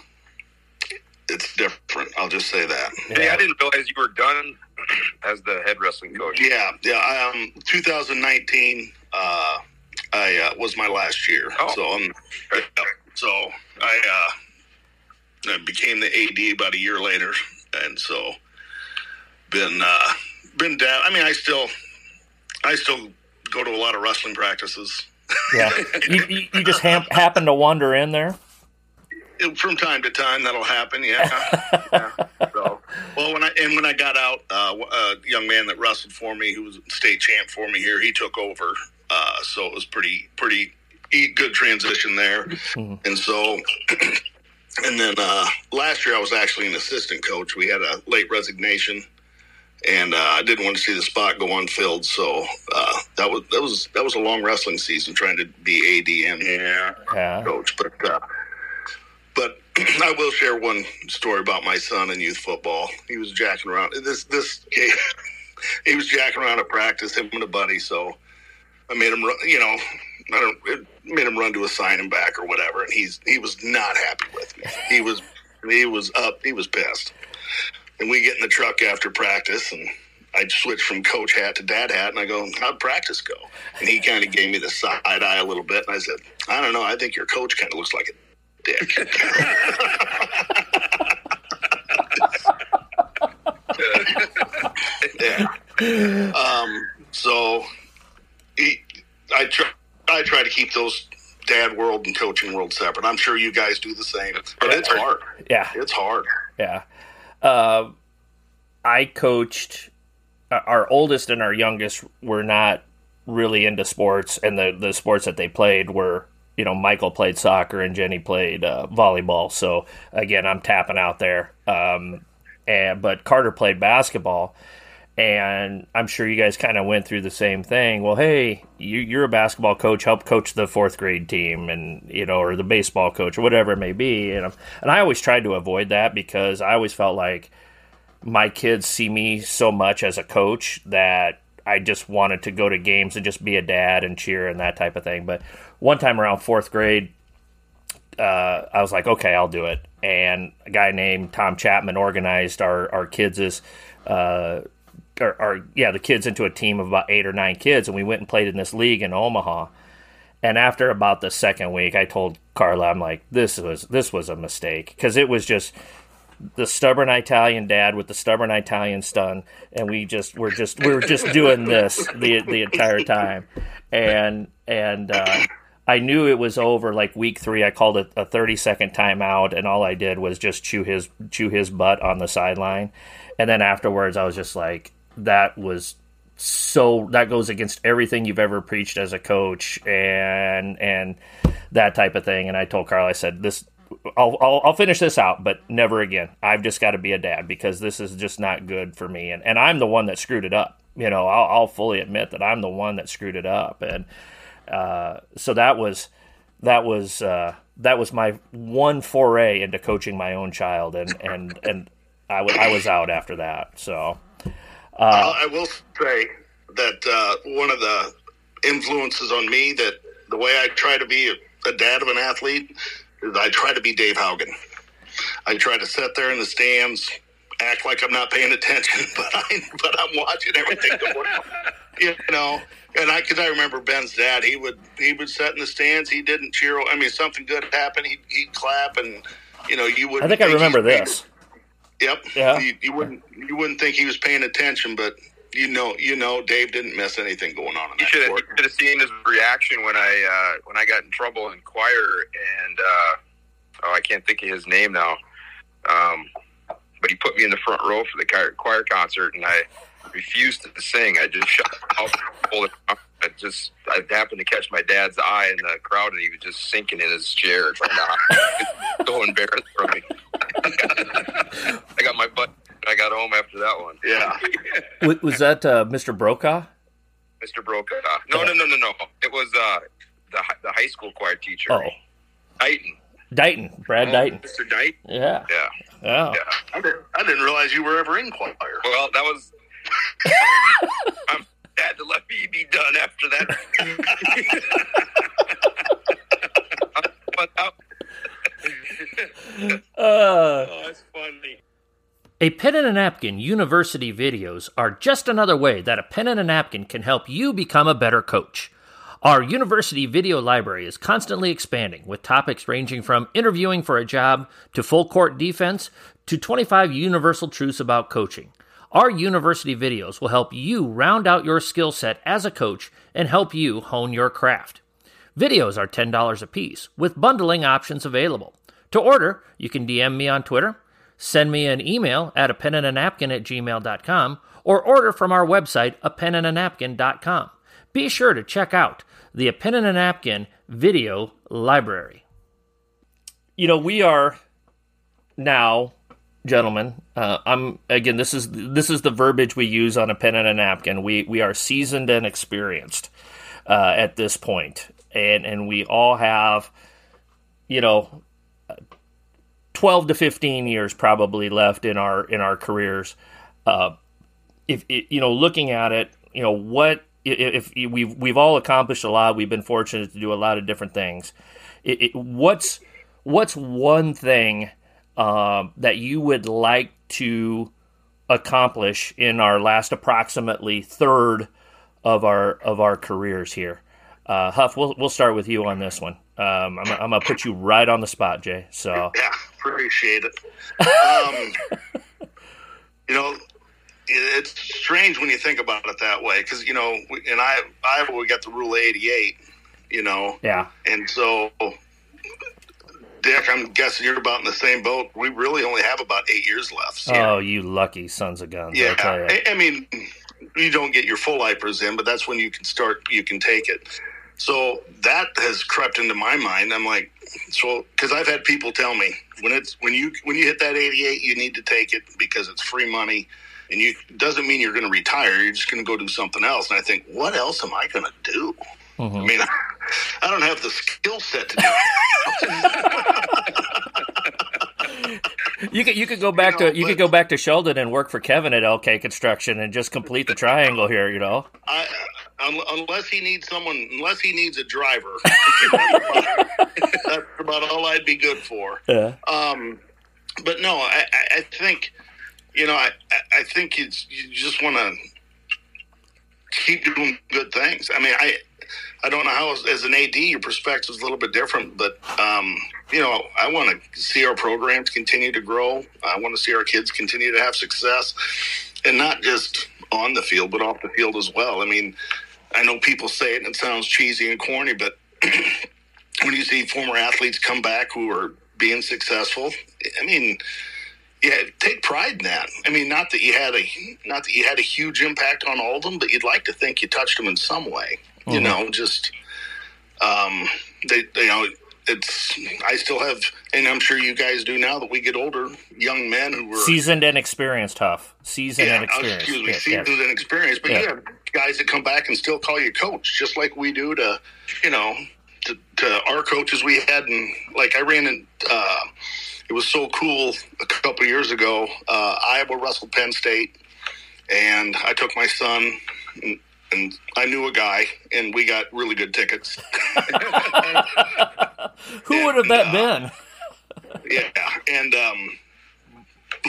it's different. I'll just say that. Hey, I didn't realize you were done (clears throat) as the head wrestling coach. Yeah, yeah. Um, 2019 uh, I uh, was my last year, oh. so I'm so I uh, I became the AD about a year later, and so been uh, been down. I mean, I still I still go to a lot of wrestling practices yeah, you, you, you just ha- happen to wander in there. From time to time, that'll happen. Yeah. (laughs) yeah. So, well, when I and when I got out, uh, a young man that wrestled for me, who was state champ for me here, he took over. Uh, so it was pretty pretty good transition there. Mm-hmm. And so, (clears throat) and then uh, last year I was actually an assistant coach. We had a late resignation and uh, I didn't want to see the spot go unfilled. So uh, that was that was that was a long wrestling season trying to be AD and Yeah. Coach. But uh, but (clears throat) I will share one story about my son in youth football. He was jacking around. This this (laughs) he was jacking around at practice. Him and a buddy. So I made him run. You know. I don't it made him run to a sign and back or whatever, and he's he was not happy with me. He was he was up. He was pissed. And we get in the truck after practice, and I switch from coach hat to dad hat, and I go, "How'd practice go?" And he kind of gave me the side eye a little bit, and I said, "I don't know. I think your coach kind of looks like a dick." (laughs) yeah. Um, so he, I try, I try to keep those dad world and coaching world separate. I'm sure you guys do the same, but it's hard. Yeah. It's hard. Yeah. Uh, I coached uh, our oldest and our youngest were not really into sports, and the, the sports that they played were, you know, Michael played soccer and Jenny played uh, volleyball. So again, I'm tapping out there. Um, and but Carter played basketball, and I'm sure you guys kind of went through the same thing. Well, hey, you, you're a basketball coach, help coach the fourth grade team, and you know, or the baseball coach, or whatever it may be. And and I always tried to avoid that because I always felt like my kids see me so much as a coach that I just wanted to go to games and just be a dad and cheer and that type of thing. But one time around fourth grade, uh, I was like, okay, I'll do it. And a guy named Tom Chapman organized our our kids' uh, or, or yeah, the kids into a team of about eight or nine kids, and we went and played in this league in Omaha. And after about the second week, I told Carla, I'm like, this was this was a mistake because it was just the stubborn Italian dad with the stubborn Italian son, and we just we're just we were just doing this the the entire time, and and uh, I knew it was over like week three. I called it a thirty second timeout, and all I did was just chew his chew his butt on the sideline, and then afterwards I was just like, that was so that goes against everything you've ever preached as a coach and and that type of thing. And I told Carl, I said this. I'll, I'll, I'll finish this out, but never again. I've just got to be a dad because this is just not good for me. And, and I'm the one that screwed it up. You know, I'll, I'll fully admit that I'm the one that screwed it up. And uh, so that was that was uh, that was my one foray into coaching my own child, and and and I, w- I was out after that. So Uh, I will say that uh, one of the influences on me that the way I try to be a, a dad of an athlete is I try to be Dave Haugen. I try to sit there in the stands, act like I'm not paying attention, (laughs) but I but I'm watching everything going on. (laughs) You know, and I because I remember Ben's dad. He would he would sit in the stands. He didn't cheer. I mean, something good happened. He'd, he'd clap, and you know, you would. I think I remember this. Yep. Yeah. You, you wouldn't you wouldn't think he was paying attention, but you know you know Dave didn't miss anything going on in You that should have, you should have seen his reaction when I uh, when I got in trouble in choir and uh, oh I can't think of his name now, um, but he put me in the front row for the choir, choir concert and I refused to sing. I just shut out. Pulled it up. I just I happened to catch my dad's eye in the crowd and he was just sinking in his chair trying to so embarrassed for me. (laughs) I got my butt. And I got home after that one. Yeah. (laughs) W- was that uh, Mr. Brokaw? Mr. Brokaw. No, no, no, no, no. It was uh, the the high school choir teacher. Oh, Dighton. Dighton, Brad Dighton. Mr. Dight. Yeah, Yeah, yeah. yeah. I didn't, I didn't realize you were ever in choir. Well, that was. (laughs) I'm sad to let me be done after that. (laughs) Uh, Oh, that's funny. A pen and a napkin university videos are just another way that a pen and a napkin can help you become a better coach. Our university video library is constantly expanding with topics ranging from interviewing for a job to full court defense to 25 universal truths about coaching. Our university videos will help you round out your skill set as a coach and help you hone your craft. Videos are $10 a piece, with bundling options available. To order, you can DM me on Twitter, send me an email at a pen and a napkin at gmail.com, or order from our website, a pen and a napkin.com. Be sure to check out the A Pen and a Napkin video library. You know, we are now gentlemen, uh, I'm again. This is this is the verbiage we use on a pen and a napkin. We we are seasoned and experienced uh, at this point, and and we all have, you know, twelve to fifteen years probably left in our in our careers. Uh, if you know, looking at it, you know what if, if we've we've all accomplished a lot. We've been fortunate to do a lot of different things. It, it, what's what's one thing uh, that you would like to accomplish in our last approximately third of our of our careers here? Uh, Huff, we'll we'll start with you on this one. Um, I'm, I'm, gonna put you right on the spot, Jay. So yeah, appreciate it. (laughs) Um, you know, it's strange when you think about it that way because you know, in Iowa we got the rule 88. You know, yeah, and so Dick, I'm guessing you're about in the same boat. We really only have about eight years left. So. Oh, you lucky sons of guns! Yeah, I, I, mean, you don't get your full IPERS in, but that's when you can start. You can take it. So that has crept into my mind. I'm like, so because I've had people tell me when it's when you when you hit that 88, you need to take it because it's free money, and you doesn't mean you're going to retire. You're just going to go do something else. And I think, what else am I going to do? Mm-hmm. I mean, (laughs) I don't have the skill set to do it. (laughs) you could you could go back you know, to you but, could go back to Sheldon and work for Kevin at LK Construction and just complete the triangle here. You know, (laughs) I, unless he needs someone, unless he needs a driver, that's about all I'd be good for. Yeah. Um, but no, I, I think you know, I I think it's you just want to keep doing good things. I mean, I I don't know how, as an AD, your perspective is a little bit different, but um, you know, I want to see our programs continue to grow. I want to see our kids continue to have success, and not just on the field, but off the field as well. I mean, I know people say it and it sounds cheesy and corny, but (clears throat) when you see former athletes come back who are being successful, I mean, yeah, take pride in that. I mean, not that you had a not that you had a huge impact on all of them, but you'd like to think you touched them in some way. Mm-hmm. You know, just um, they, you know, it's I still have, and I'm sure you guys do now that we get older, young men who were seasoned and experienced, tough, seasoned yeah, and experienced. Excuse me, seasoned and experienced. But yeah. you have guys that come back and still call you coach, just like we do to, you know, to, to our coaches we had, and like I ran in. Uh, it was so cool a couple years ago. Uh, Iowa wrestled Penn State, and I took my son. And, and I knew a guy, and we got really good tickets. (laughs) Who would have that uh, been? yeah, and um,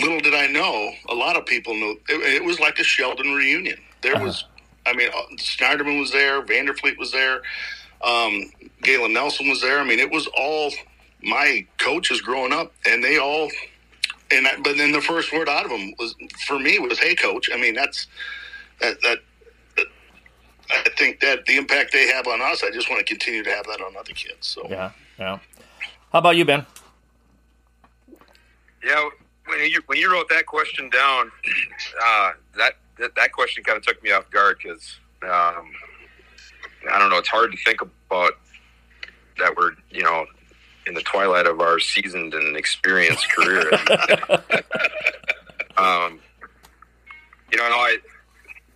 little did I know, a lot of people knew it, it was like a Sheldon reunion. There uh-huh. was, I mean, uh, Schneiderman was there, Vanderfleet was there, um, Galen Nelson was there. I mean, it was all my coaches growing up, and they all. And I, but then the first word out of them was for me was, "Hey, coach." I mean, that's that, that I think that the impact they have on us, I just want to continue to have that on other kids. So yeah, yeah. How about you, Ben? Yeah, when you when you wrote that question down, (clears throat) uh, that, that, that question kind of took me off guard because um, I don't know. It's hard to think about that we're you know in the twilight of our seasoned and experienced career. (laughs) (laughs) um, you know, I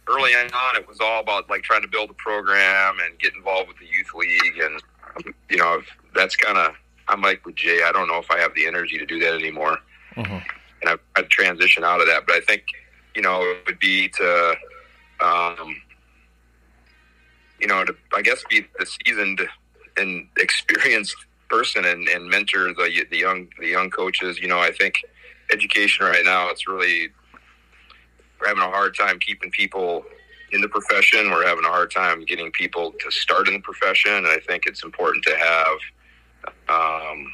early on it was all about like trying to build a program and get involved with the youth league, and you know that's kind of I'm like with Jay. I don't know if I have the energy to do that anymore, mm-hmm. and I've, I've transitioned out of that. But I think you know it would be to, um, you know, to I guess be the seasoned and experienced person and, and mentor the the young the young coaches. You know, I think education right now it's really we're having a hard time keeping people in the profession. We're having a hard time getting people to start in the profession, and I think it's important to have um,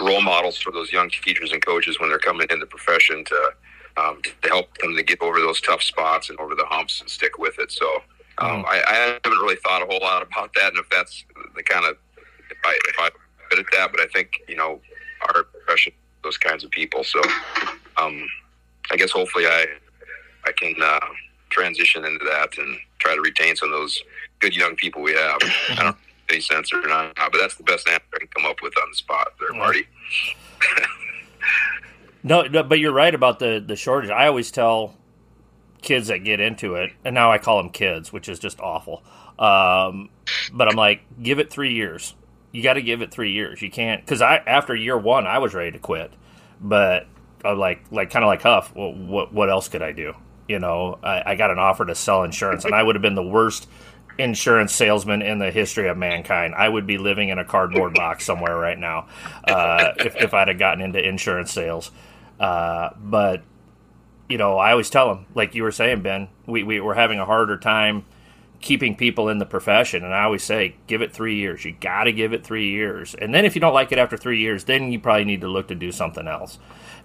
role models for those young teachers and coaches when they're coming in the profession to um, to help them to get over those tough spots and over the humps and stick with it. So um, mm. I, I, haven't really thought a whole lot about that, and if that's the kind of if I if I good at that, but I think you know our profession, those kinds of people. So um, I guess hopefully I I can uh, transition into that and try to retain some of those good young people we have. I don't (laughs) know any sense or not, but that's the best answer I can come up with on the spot there, Marty. No, no, but you're right about the the shortage. I always tell kids that get into it, and now I call them kids, which is just awful. Um, but I'm like, give it three years. You got to give it three years. You can't because I after year one I was ready to quit, but I'm like like kind of like Huff. Well, what what else could I do? You know, I, I got an offer to sell insurance, and I would have been the worst insurance salesman in the history of mankind. I would be living in a cardboard box somewhere right now uh, if, if I'd have gotten into insurance sales. Uh, but you know, I always tell them, like you were saying, Ben, we, we we're having a harder time keeping people in the profession, and I always say, give it three years. You got to give it three years, and then if you don't like it after three years, then you probably need to look to do something else.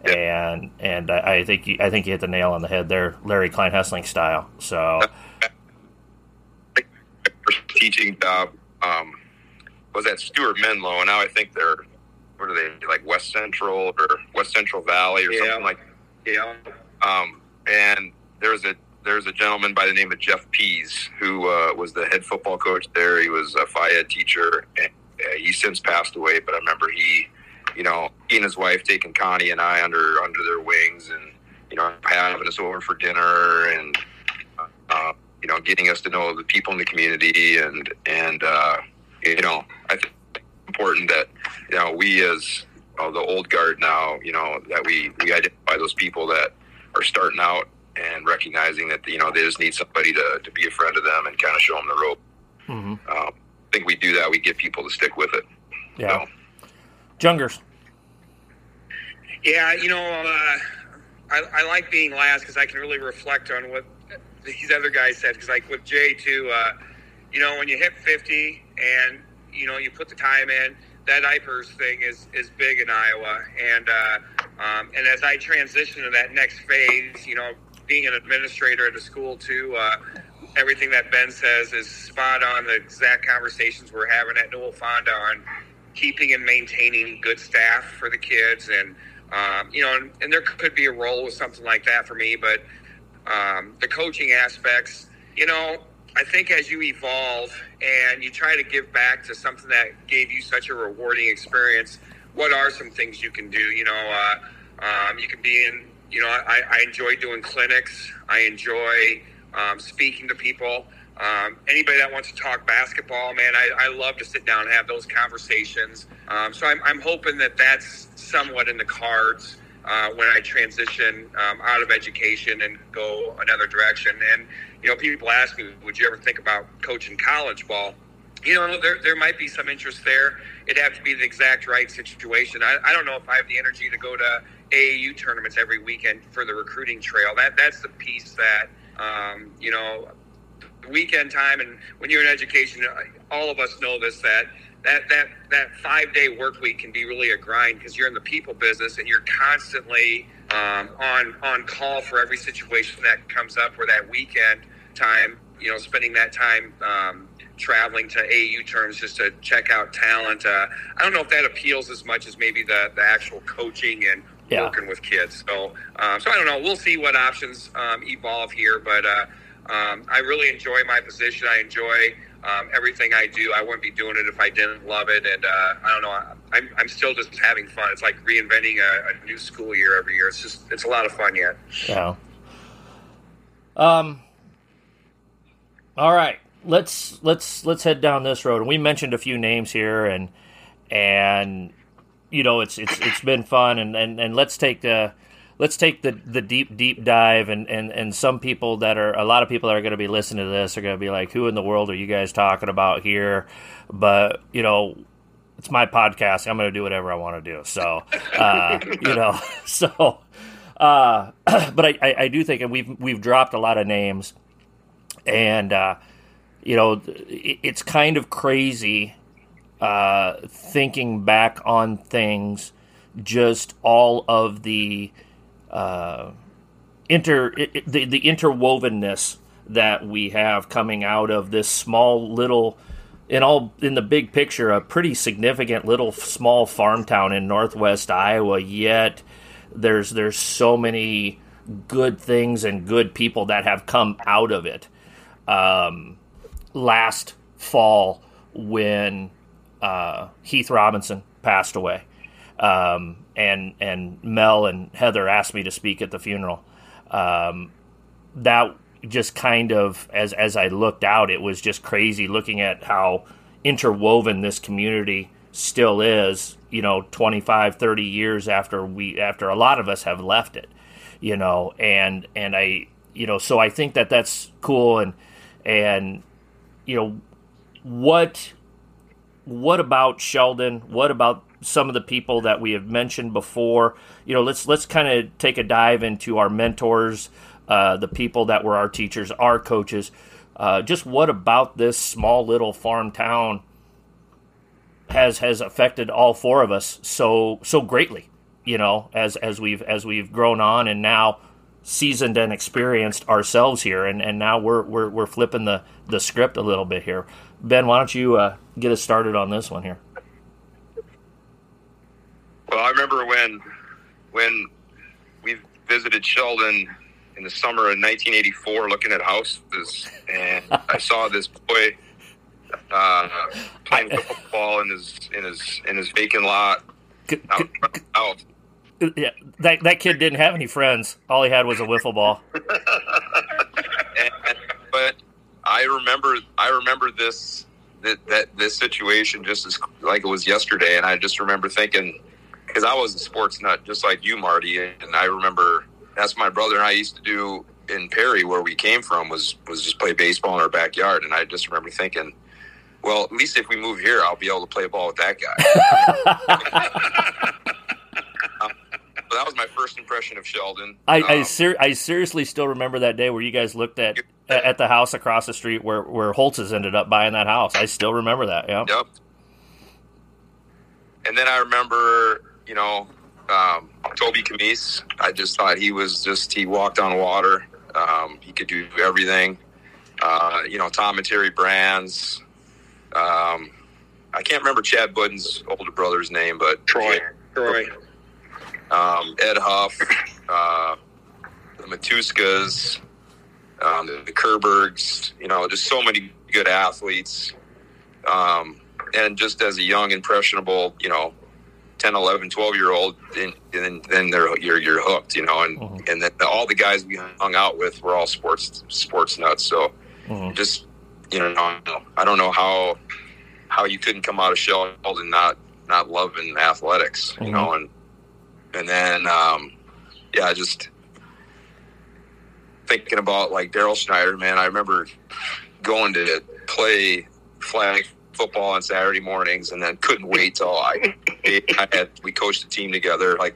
And and I, I think you, I think you hit the nail on the head there, Larry Klein Hesselink style. So teaching job um, was at Stuart Menlo, and now I think they're what are they like West Central or West Central Valley or Yeah. something like. Yeah. Um, and there's a there's a gentleman by the name of Jeff Pease who uh, was the head football coach there. He was a phi teacher, and uh, he's since passed away. But I remember he, you know, he and his wife taking Connie and I under under their wings, and you know, having us over for dinner, and uh, you know, getting us to know the people in the community, and and uh, you know, I think it's important that you know we as uh, the old guard now, you know, that we we identify those people that are starting out and recognizing that you know they just need somebody to, to be a friend of them and kind of show them the rope. mhm. Um, I think we do that. We get people to stick with it. yeah, So, Jungers. Yeah, you know, uh, I, I like being last because I can really reflect on what these other guys said. Because, like with Jay too, uh, you know, when you hit fifty and you know you put the time in, that IPERS thing is is big in Iowa. And uh, um, and as I transition to that next phase, you know, being an administrator at a school too. Uh, Everything that Ben says is spot on. The exact conversations we're having at Newell Fonda on keeping and maintaining good staff for the kids and um, you know and, and there could be a role with something like that for me but um, the coaching aspects you know i think as you evolve and you try to give back to something that gave you such a rewarding experience what are some things you can do? You know uh, um, you can be in you know I, I enjoy doing clinics. I enjoy um, speaking to people um, anybody that wants to talk basketball, man, I, I love to sit down and have those conversations. Um, so I'm, I'm hoping that that's somewhat in the cards uh, when I transition um, out of education and go another direction. And, you know, people ask me, would you ever think about coaching college ball? You know, there, there might be some interest there. It'd have to be the exact right situation. I, I don't know if I have the energy to go to AAU tournaments every weekend for the recruiting trail. That That's the piece that, um, you know, weekend time and when you're in education all of us know this that that that that five day work week can be really a grind because you're in the people business and you're constantly um, on on call for every situation that comes up where that weekend time you know spending that time um, traveling to AU terms just to check out talent uh, I don't know if that appeals as much as maybe the the actual coaching and Yeah. working with kids so um, so I don't know we'll see what options um, evolve here but uh, um, I really enjoy my position. I enjoy um, everything I do. I wouldn't be doing it if I didn't love it. And uh, I don't know. I'm, I'm still just having fun. It's like reinventing a, a new school year every year. It's just it's a lot of fun yet. Yeah. Um. All right, let's let's let's head down this road. And we mentioned a few names here, and and you know it's it's it's been fun, and and, and let's take the let's take the the deep deep dive, and and and some people that are a lot of people that are going to be listening to this are going to be like, who in the world are you guys talking about here? But you know. It's my podcast. I'm going to do whatever I want to do. So, uh, you know, (laughs) so uh, (clears throat) but I, I, I do think, and we've we've dropped a lot of names, and uh, you know, it, it's kind of crazy uh, thinking back on things, just all of the uh, inter it, it- the the interwovenness that we have coming out of this small little in all in the big picture a pretty significant little small farm town in northwest Iowa yet there's there's so many good things and good people that have come out of it. Um, last fall when uh, Heath Robinson passed away um, and and Mel and Heather asked me to speak at the funeral. Um, that just kind of as as I looked out, it was just crazy looking at how interwoven this community still is. You know, 25, 30 years after we after a lot of us have left it. You know, and and I you know so I think that that's cool and and you know what what about Sheldon? What about some of the people that we have mentioned before? You know, let's let's kind of take a dive into our mentors, uh, the people that were our teachers, our coaches. Uh, just what about this small little farm town has has affected all four of us so so greatly? You know, as as we've as we've grown on and now seasoned and experienced ourselves here, and, and now we're, we're we're flipping the the script a little bit here. Ben, why don't you uh, get us started on this one here? Well, I remember when when we visited Sheldon in the summer of 1984, looking at houses, and I saw this boy uh, playing football in his in his in his vacant lot out, out. Yeah, that that kid didn't have any friends. All he had was a wiffle ball. and, (laughs) but I remember I remember this that, that this situation just as like it was yesterday, and I just remember thinking because I was a sports nut just like you, Marty, and I remember that's my brother and I used to do in Perry where we came from was was just play baseball in our backyard, and I just remember thinking. Well, at least if we move here, I'll be able to play ball with that guy. (laughs) So that was my first impression of Sheldon. I um, I, ser- I, seriously still remember that day where you guys looked at at the house across the street where where Holtz's ended up buying that house. I still remember that. Yeah. Yep. And then I remember, you know, um, Toby Camise. I just thought he was just he walked on water. Um, he could do everything. Uh, you know, Tom and Terry Brands. Um, I can't remember Chad Budden's older brother's name, but Troy. Troy um, Ed Huff, uh, the Matuskas, um, the, the Kerbergs, you know, just so many good athletes. Um, and just as a young, impressionable, you know, 10, 11, 12 year old, and, and then they're, you're, you're hooked, you know, and, mm-hmm. and then all the guys we hung out with were all sports, sports nuts. So mm-hmm. just, you know, I don't know how, how you couldn't come out of Sheldon and not, not loving athletics, you know, and, and then um, yeah, just thinking about like Daryl Schneider, man. I remember going to play flag football on Saturday mornings, and then couldn't wait till I, I had we coached a team together. Like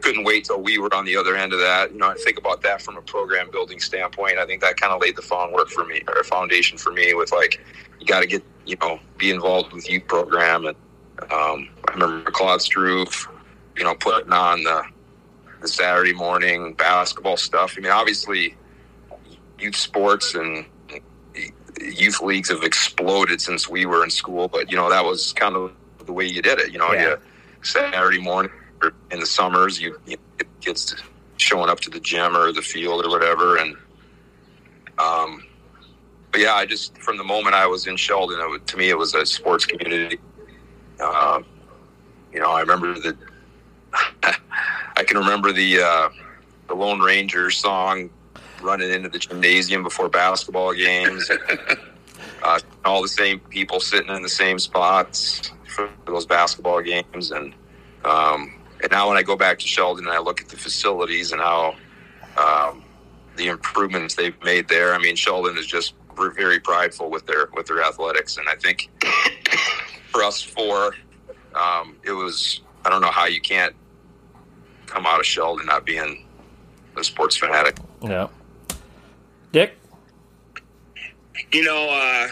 couldn't wait till we were on the other end of that. You know, I think about that from a program building standpoint. I think that kind of laid the groundwork for me, or foundation for me, with like you got to get you know be involved with youth program and. Um, I remember Claude Struve you know, putting on the the Saturday morning basketball stuff. I mean, obviously, youth sports and youth leagues have exploded since we were in school, but you know that was kind of the way you did it. You know, yeah. you Saturday morning or in the summers, you, you kids showing up to the gym or the field or whatever, and um, but yeah, I just from the moment I was in Sheldon, it, to me it was a sports community. Uh, you know, I remember that (laughs) I can remember the uh, the Lone Ranger song running into the gymnasium before basketball games. (laughs) uh, all the same people sitting in the same spots for those basketball games, and um, and now when I go back to Sheldon and I look at the facilities and how um, the improvements they've made there, I mean Sheldon is just very prideful with their with their athletics, and I think for us four, um, it was I don't know how you can't come out of Sheldon not being a sports fanatic. Yeah. Dick? You know, uh,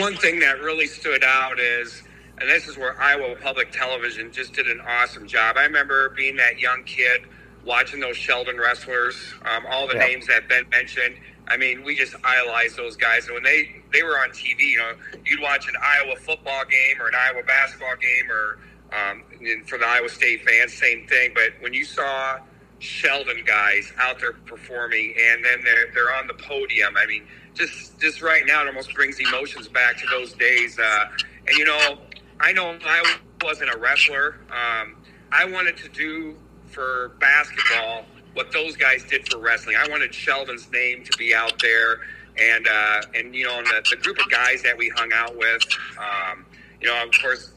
one thing that really stood out is, and this is where Iowa Public Television just did an awesome job. I remember being that young kid watching those Sheldon wrestlers, um, all the yeah. names that Ben mentioned. I mean, we just idolized those guys. And when they, they were on TV, you know, you'd watch an Iowa football game or an Iowa basketball game or um, and for the Iowa State fans, same thing. But when you saw Sheldon guys out there performing, and then they're they're on the podium, I mean, just just right now, it almost brings emotions back to those days. Uh, and you know, I know I wasn't a wrestler. Um, I wanted to do for basketball what those guys did for wrestling. I wanted Sheldon's name to be out there, and uh, and you know, and the, the group of guys that we hung out with, um, you know, of course,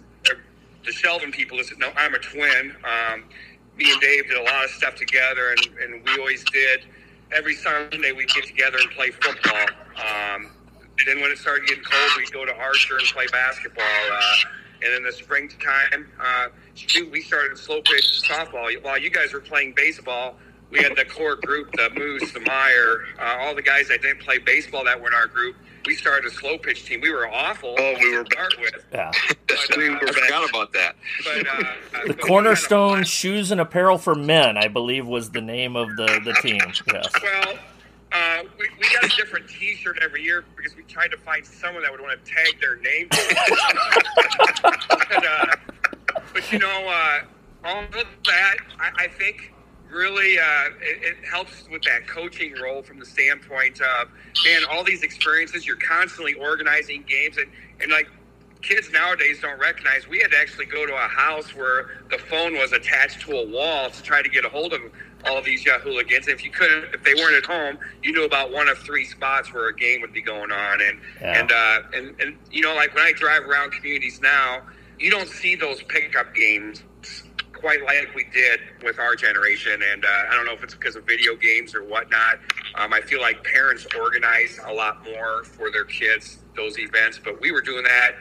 the Sheldon people. Listen, no, I'm a twin. Um, me and Dave did a lot of stuff together, and, and we always did. Every Sunday we'd get together and play football. Um, then when it started getting cold, we'd go to Archer and play basketball. Uh, and in the springtime, uh, we started slow pitch softball. While you guys were playing baseball, we had the core group, the Moose, the Meyer, uh, all the guys that didn't play baseball that were in our group. We started a slow pitch team. We were awful. Oh, we were to start with. Yeah. But, (laughs) We uh, were I forgot about that. but, uh, (laughs) The but Cornerstone kinda- Shoes and Apparel for Men, I believe, was the name of the, the team. Yes. Well, uh, we, we got a different T-shirt every year because we tried to find someone that would want to tag their name. (laughs) but, uh, but you know, uh, all of that, I, I think, really uh, it, it helps with that coaching role from the standpoint of man, all these experiences. You're constantly organizing games, and and like kids nowadays don't recognize we had to actually go to a house where the phone was attached to a wall to try to get a hold of all these hooligans. If you couldn't, if they weren't at home, you knew about one of three spots where a game would be going on. And Yeah. and uh, and and you know, like when I drive around communities now, you don't see those pickup games quite like we did with our generation. And uh, I don't know if it's because of video games or whatnot. Um, I feel like parents organize a lot more for their kids those events, but we were doing that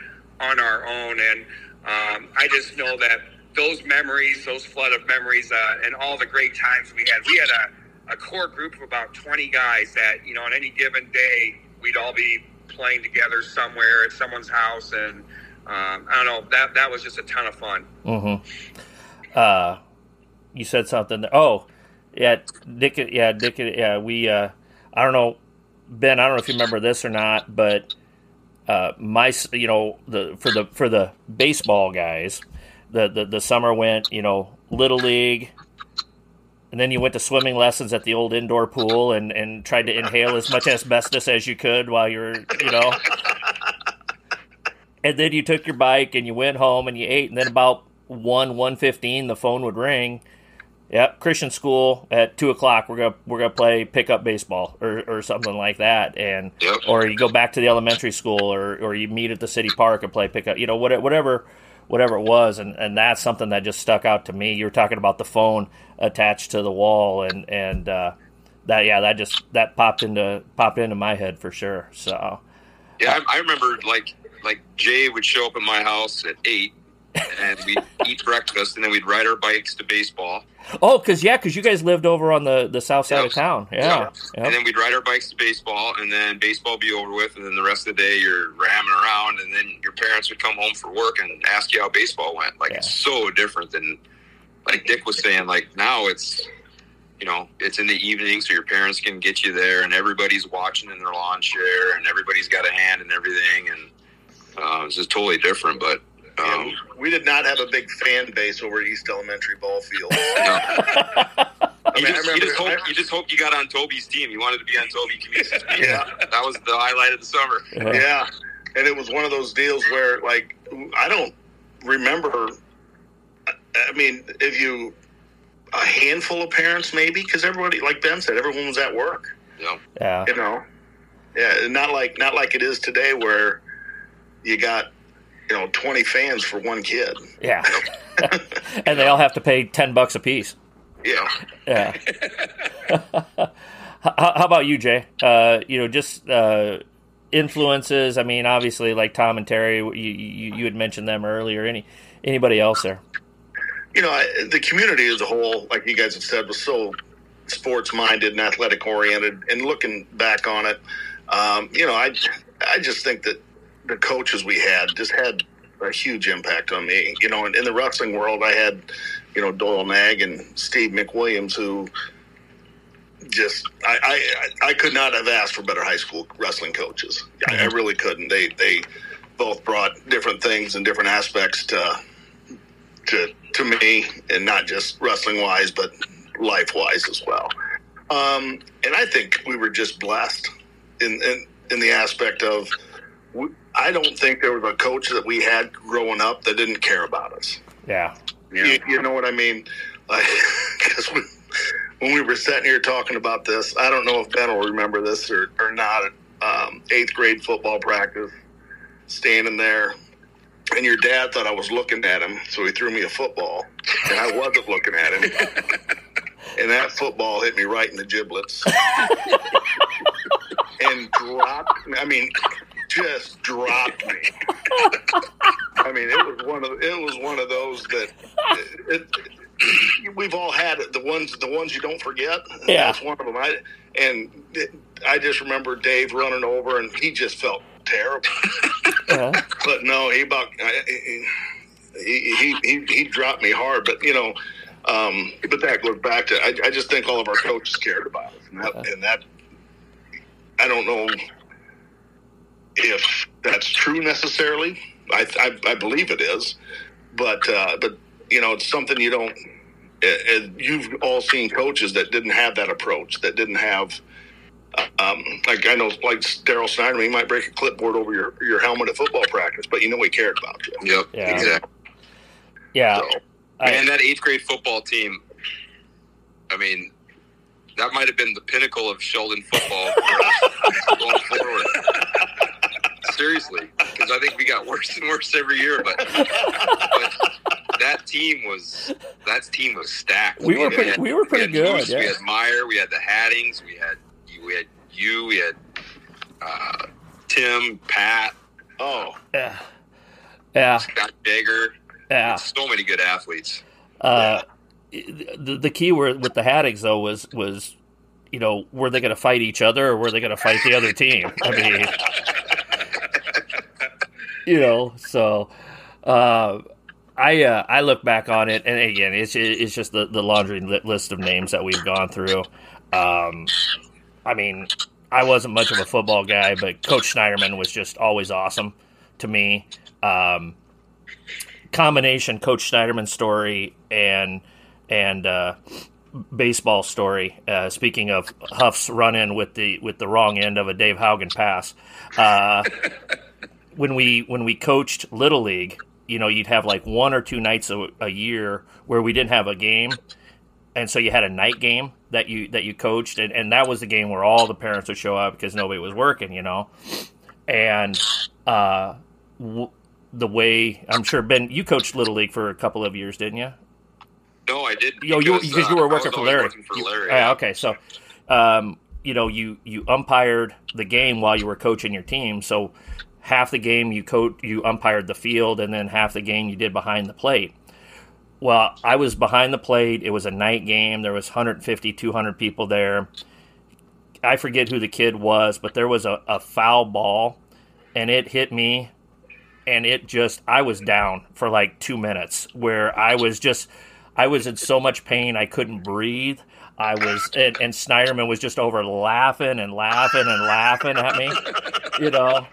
on our own. And um, I just know that those memories, those flood of memories, uh, and all the great times we had. We had a, a core group of about 20 guys that, you know, on any given day, we'd all be playing together somewhere at someone's house. And um, I don't know, that, that was just a ton of fun. Mm-hmm. Uh, you said something. Oh, yeah, Dick. Yeah, Dick. Yeah, we. Uh, I don't know, Ben. I don't know if you remember this or not, but uh, my, you know, the for the for the baseball guys, the the, the summer went, you know, little league. And then you went to swimming lessons at the old indoor pool and, and tried to inhale as much asbestos as you could while you were, you know. And then you took your bike and you went home and you ate. And then about one one fifteen, the phone would ring. Yep, Christian school at two o'clock. We're gonna we're gonna play pickup baseball or, or something like that. And Yep. or you go back to the elementary school or, or you meet at the city park and play pickup. You know what whatever whatever it was. And, and that's something that just stuck out to me. You were talking about the phone attached to the wall and and uh, that yeah that just that popped into popped into my head for sure. So Yeah, I, I remember like like Jay would show up at my house at eight, and we'd eat breakfast, and then we'd ride our bikes to baseball. oh, cause yeah, cause you guys lived over on the the south side Yep. of town. Yeah. Yep. And then we'd ride our bikes to baseball, and then baseball be over with, and then the rest of the day you're ramming around, and then your parents would come home for work and ask you how baseball went. Like it's so different than, like Dick was saying. Like now it's, you know, it's in the evening, so your parents can get you there, and everybody's watching in their lawn chair, and everybody's got a hand in everything, and uh, it's just totally different. But Yeah, um, we did not have a big fan base over East Elementary Ball Field. (laughs) (laughs) I I you, mean, I just, you, just remember- hope, you just hope you got on Toby's team. You wanted to be on Toby Camisa's team. Yeah. That was the highlight of the summer. Yeah. yeah, and it was one of those deals where, like, I don't remember. I mean, if you a handful of parents, maybe, because everybody, like Ben said, everyone was at work. Yeah. Yeah. You know, yeah, not like not like it is today, where you got you know twenty fans for one kid. Yeah. (laughs) and they all have to pay 10 bucks a piece. Yeah, Yeah. (laughs) how, how about you, Jay? Uh, you know, just uh, influences. I mean, obviously, like Tom and Terry, you, you, you had mentioned them earlier. Any Anybody else there? you know, I- the community as a whole, like you guys have said, was so sports minded and athletic oriented. And looking back on it, um, you know, I I just think that the coaches we had just had a huge impact on me. You know, in, in the wrestling world, I had you know Doyle Nag and Steve McWilliams who. Just, I, I, I could not have asked for better high school wrestling coaches. I, I really couldn't. They, they both brought different things and different aspects to, to to me, and not just wrestling wise, but life wise as well. Um, and I think we were just blessed in in, in the aspect of we, I don't think there was a coach that we had growing up that didn't care about us. Yeah. yeah. you, you know what I mean? Because like, (laughs) when we were sitting here talking about this, I don't know if Ben will remember this or, or not. Um, eighth grade football practice, standing there, and your dad thought I was looking at him, so he threw me a football, and I wasn't looking at him. (laughs) and that football hit me right in the giblets (laughs) and dropped me. I mean, just dropped me. I mean, it was one of it was one of those that it, it, we've all had it. The ones the ones you don't forget. Yeah, that's one of them. I and it, I just remember Dave running over, and he just felt terrible. Uh-huh. But no, he about he, he he he dropped me hard. But you know. Um, but that goes back to I, I, just think all of our coaches cared about us, and that, uh-huh. and that I don't know if that's true necessarily. I, I, I believe it is, but uh, but you know it's something you don't. Uh, you've all seen coaches that didn't have that approach, that didn't have. Um, like I know, like Daryl Snyder, he might break a clipboard over your, your helmet at football practice, but you know he cared about you. Yep, yeah. exactly. Yeah, so, man, that eighth grade football team. I mean, that might have been the pinnacle of Sheldon football (laughs) going forward seriously, because I think we got worse and worse every year. But, but that team was that team was stacked. We, were pretty, had, we were pretty we good. Moose, yeah. We had Meyer, we had the Haddings, we had we had you, we had uh, Tim, Pat. Oh, yeah, yeah. Scott Jagger. Yeah, so many good athletes. Uh, the the key word with the Haddings though was was you know, were they going to fight each other or were they going to fight the other team? I mean, you know, so uh, I uh, I look back on it, and again, it's it's just the, the laundry list of names that we've gone through. Um, I mean, I wasn't much of a football guy, but Coach Schneiderman was just always awesome to me. Um, combination Coach Schneiderman story and and uh, baseball story. Uh, speaking of Huff's run in with the with the wrong end of a Dave Haugen pass. Uh, when we when we coached little league, you know, you'd have like one or two nights a, a, year where we didn't have a game, and so you had a night game that you that you coached, and, and that was the game where all the parents would show up because nobody was working, you know, and uh, w- the way I'm sure Ben, you coached little league for a couple of years, didn't you? No, I didn't. Yo, you because uh, you were working for Larry. Working for Larry. You, yeah. okay, so. Um, you know, you you umpired the game while you were coaching your team, so half the game you coach you umpired the field and then half the game you did behind the plate. Well i was behind the plate. It was a night game. There was 150 200 people there. I forget who the kid was but there was a, a foul ball and it hit me and it just i was down for like two minutes where i was just i was in so much pain i couldn't breathe. I was, and, and Schneiderman was just over laughing and laughing and laughing at me, you know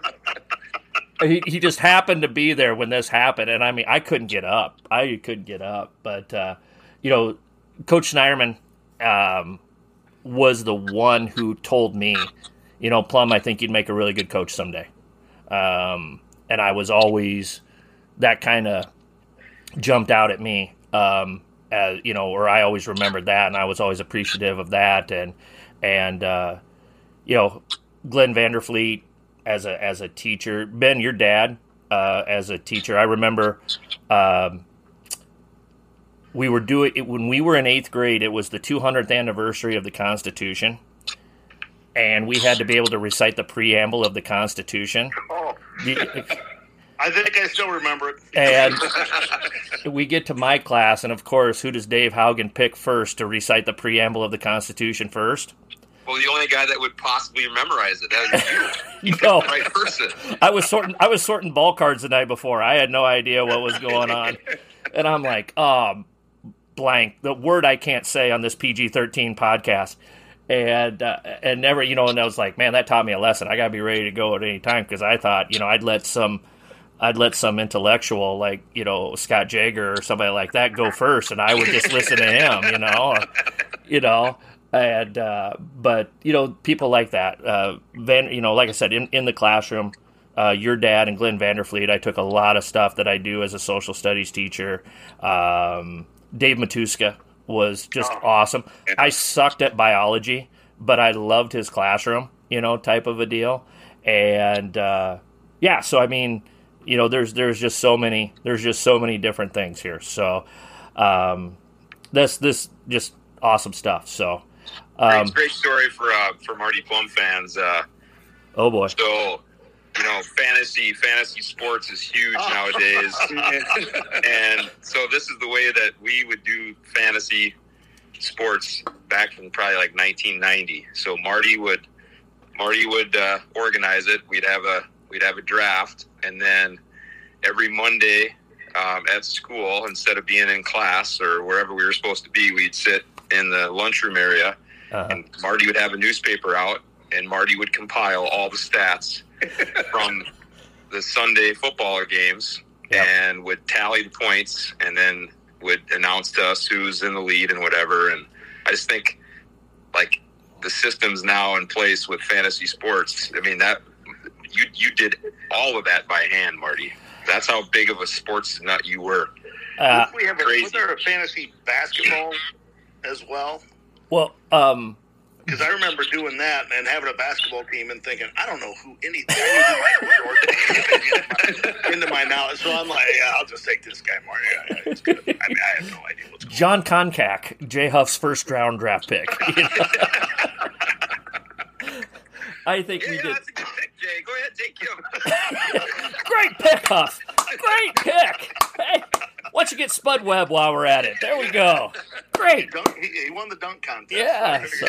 he, he just happened to be there when this happened, and I mean, I couldn't get up. I couldn't get up, but uh, you know, Coach Schneiderman um, was the one who told me, you know, Plum, I think you'd make a really good coach someday. Um, and I was always that kind of jumped out at me, um, as you know, or I always remembered that, and I was always appreciative of that, and and uh, you know, Glenn Vanderfleet as a as a teacher. Ben, your dad uh, as a teacher. I remember um, we were doing it when we were in eighth grade. It was the 200th anniversary of the Constitution, and we had to be able to recite the preamble of the Constitution. Oh. (laughs) I think I still remember it. and (laughs) we get to my class, and of course, who does Dave Haugen pick first to recite the preamble of the Constitution first? Well, the only guy that would possibly memorize it that was you. (laughs) no, (laughs) right person. I was sorting. I was sorting ball cards the night before. I had no idea what was going on, and I'm like, um, blank. The word I can't say on this PG-13 podcast, and uh, and never, you know. And I was like, man, that taught me a lesson. I got to be ready to go at any time because I thought, you know, I'd let some. I'd let some intellectual like you know Scott Jagger or somebody like that go first, and I would just listen to him, you know, or, you know and uh, but you know people like that. Uh, Van, you know, like I said, in, in the classroom, uh, your dad and Glenn Vanderfleet. I took a lot of stuff that I do as a social studies teacher. Um, Dave Matuska was just oh, awesome. I sucked at biology, but I loved his classroom, you know, type of a deal. And uh, yeah, so I mean, you know, there's there's just so many there's just so many different things here. So um, this this just awesome stuff. So um, great, great story for uh, for Marty Plum fans. Uh, oh boy! So you know, fantasy fantasy sports is huge oh. nowadays, (laughs) and so this is the way that we would do fantasy sports back in probably like 1990. So Marty would Marty would uh, organize it. We'd have a we'd have a draft, and then every Monday um, at school, instead of being in class or wherever we were supposed to be, we'd sit in the lunchroom area, uh-huh. and Marty would have a newspaper out, and Marty would compile all the stats (laughs) from the Sunday football games yep. and would tally the points, and then would announce to us who's in the lead and whatever. And I just think, like the systems now in place with fantasy sports. I mean that you you did all of that by hand, Marty. That's how big of a sports nut you were. Uh, we have a, was there a fantasy basketball as well? Well, um, because I remember doing that and having a basketball team and thinking, I don't know who any (laughs) into my knowledge. So I'm like, yeah, I'll just take this guy, Marty. I mean, I have no idea what's going Jon Koncak, Jay Huff's first round draft pick. (laughs) I think yeah, we did. That's a good pick, Jay. Go ahead, take him. (laughs) Great pick, Huff. Great pick. Hey, why don't you get Spud Webb while we're at it? There we go. Great. He, he, won the dunk contest. Yeah. So,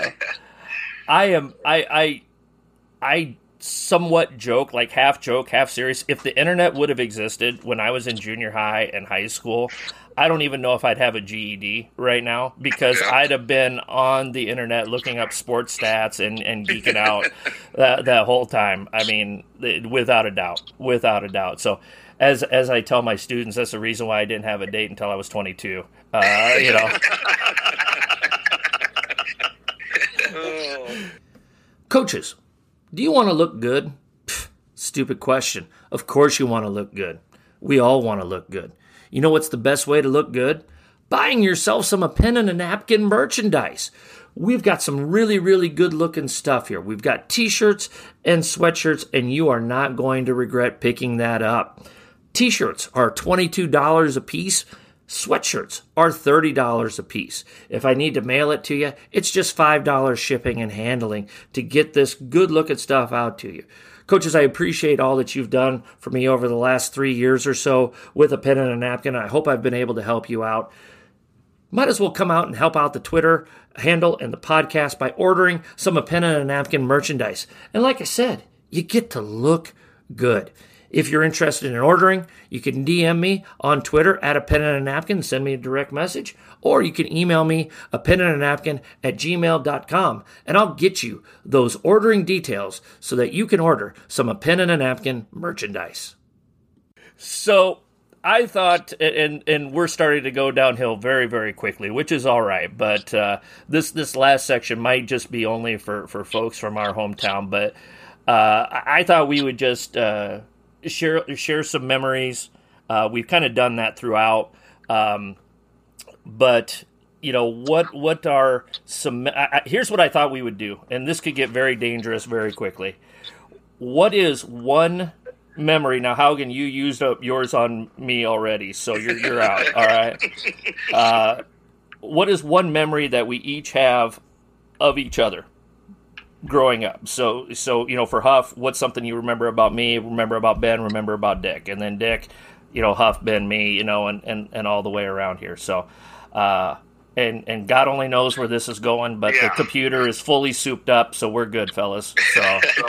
I am. I. I. I somewhat joke, like half joke, half serious. If the internet would have existed when I was in junior high and high school, I don't even know if I'd have a GED right now because I'd have been on the internet looking up sports stats and, and geeking out (laughs) that, that whole time. I mean, without a doubt, without a doubt. So, as as I tell my students, that's the reason why I didn't have a date until I was 22. Uh, you know. (laughs) Coaches, do you want to look good? Pfft, stupid question. Of course you want to look good. We all want to look good. You know what's the best way to look good? Buying yourself some a pen and a napkin merchandise. We've got some really, really good looking stuff here. We've got t shirts and sweatshirts, and you are not going to regret picking that up. T shirts are $22 a piece. Sweatshirts are $30 a piece. If I need to mail it to you, it's just $5 shipping and handling to get this good looking stuff out to you. Coaches, I appreciate all that you've done for me over the last three years or so with a pen and a napkin. I hope I've been able to help you out. Might as well come out and help out the Twitter handle and the podcast by ordering some a pen and a napkin merchandise. And like I said, you get to look good. If you're interested in ordering, you can DM me on Twitter at a pen and a napkin, send me a direct message, or you can email me a pen and a napkin at gmail.com and I'll get you those ordering details so that you can order some a pen and a napkin merchandise. So I thought, and and we're starting to go downhill very very quickly, which is all right. But uh, this this last section might just be only for for folks from our hometown. But uh, I thought we would just uh, share share some memories. Uh, we've kind of done that throughout, um, but you know what what are some I, here's what i thought we would do and this could get very dangerous very quickly. What is one memory now haugen you used up yours on me already so you're, you're out (laughs) all right? Uh, what is one memory that we each have of each other growing up. So so you know, for Huff, what's something you remember about me? Remember about Ben? Remember about Dick? And then Dick, you know, Huff, Ben, me, you know, and and, and all the way around here. So. Uh, and and God only knows where this is going, but yeah. the computer is fully souped up, so we're good, fellas. So, (laughs)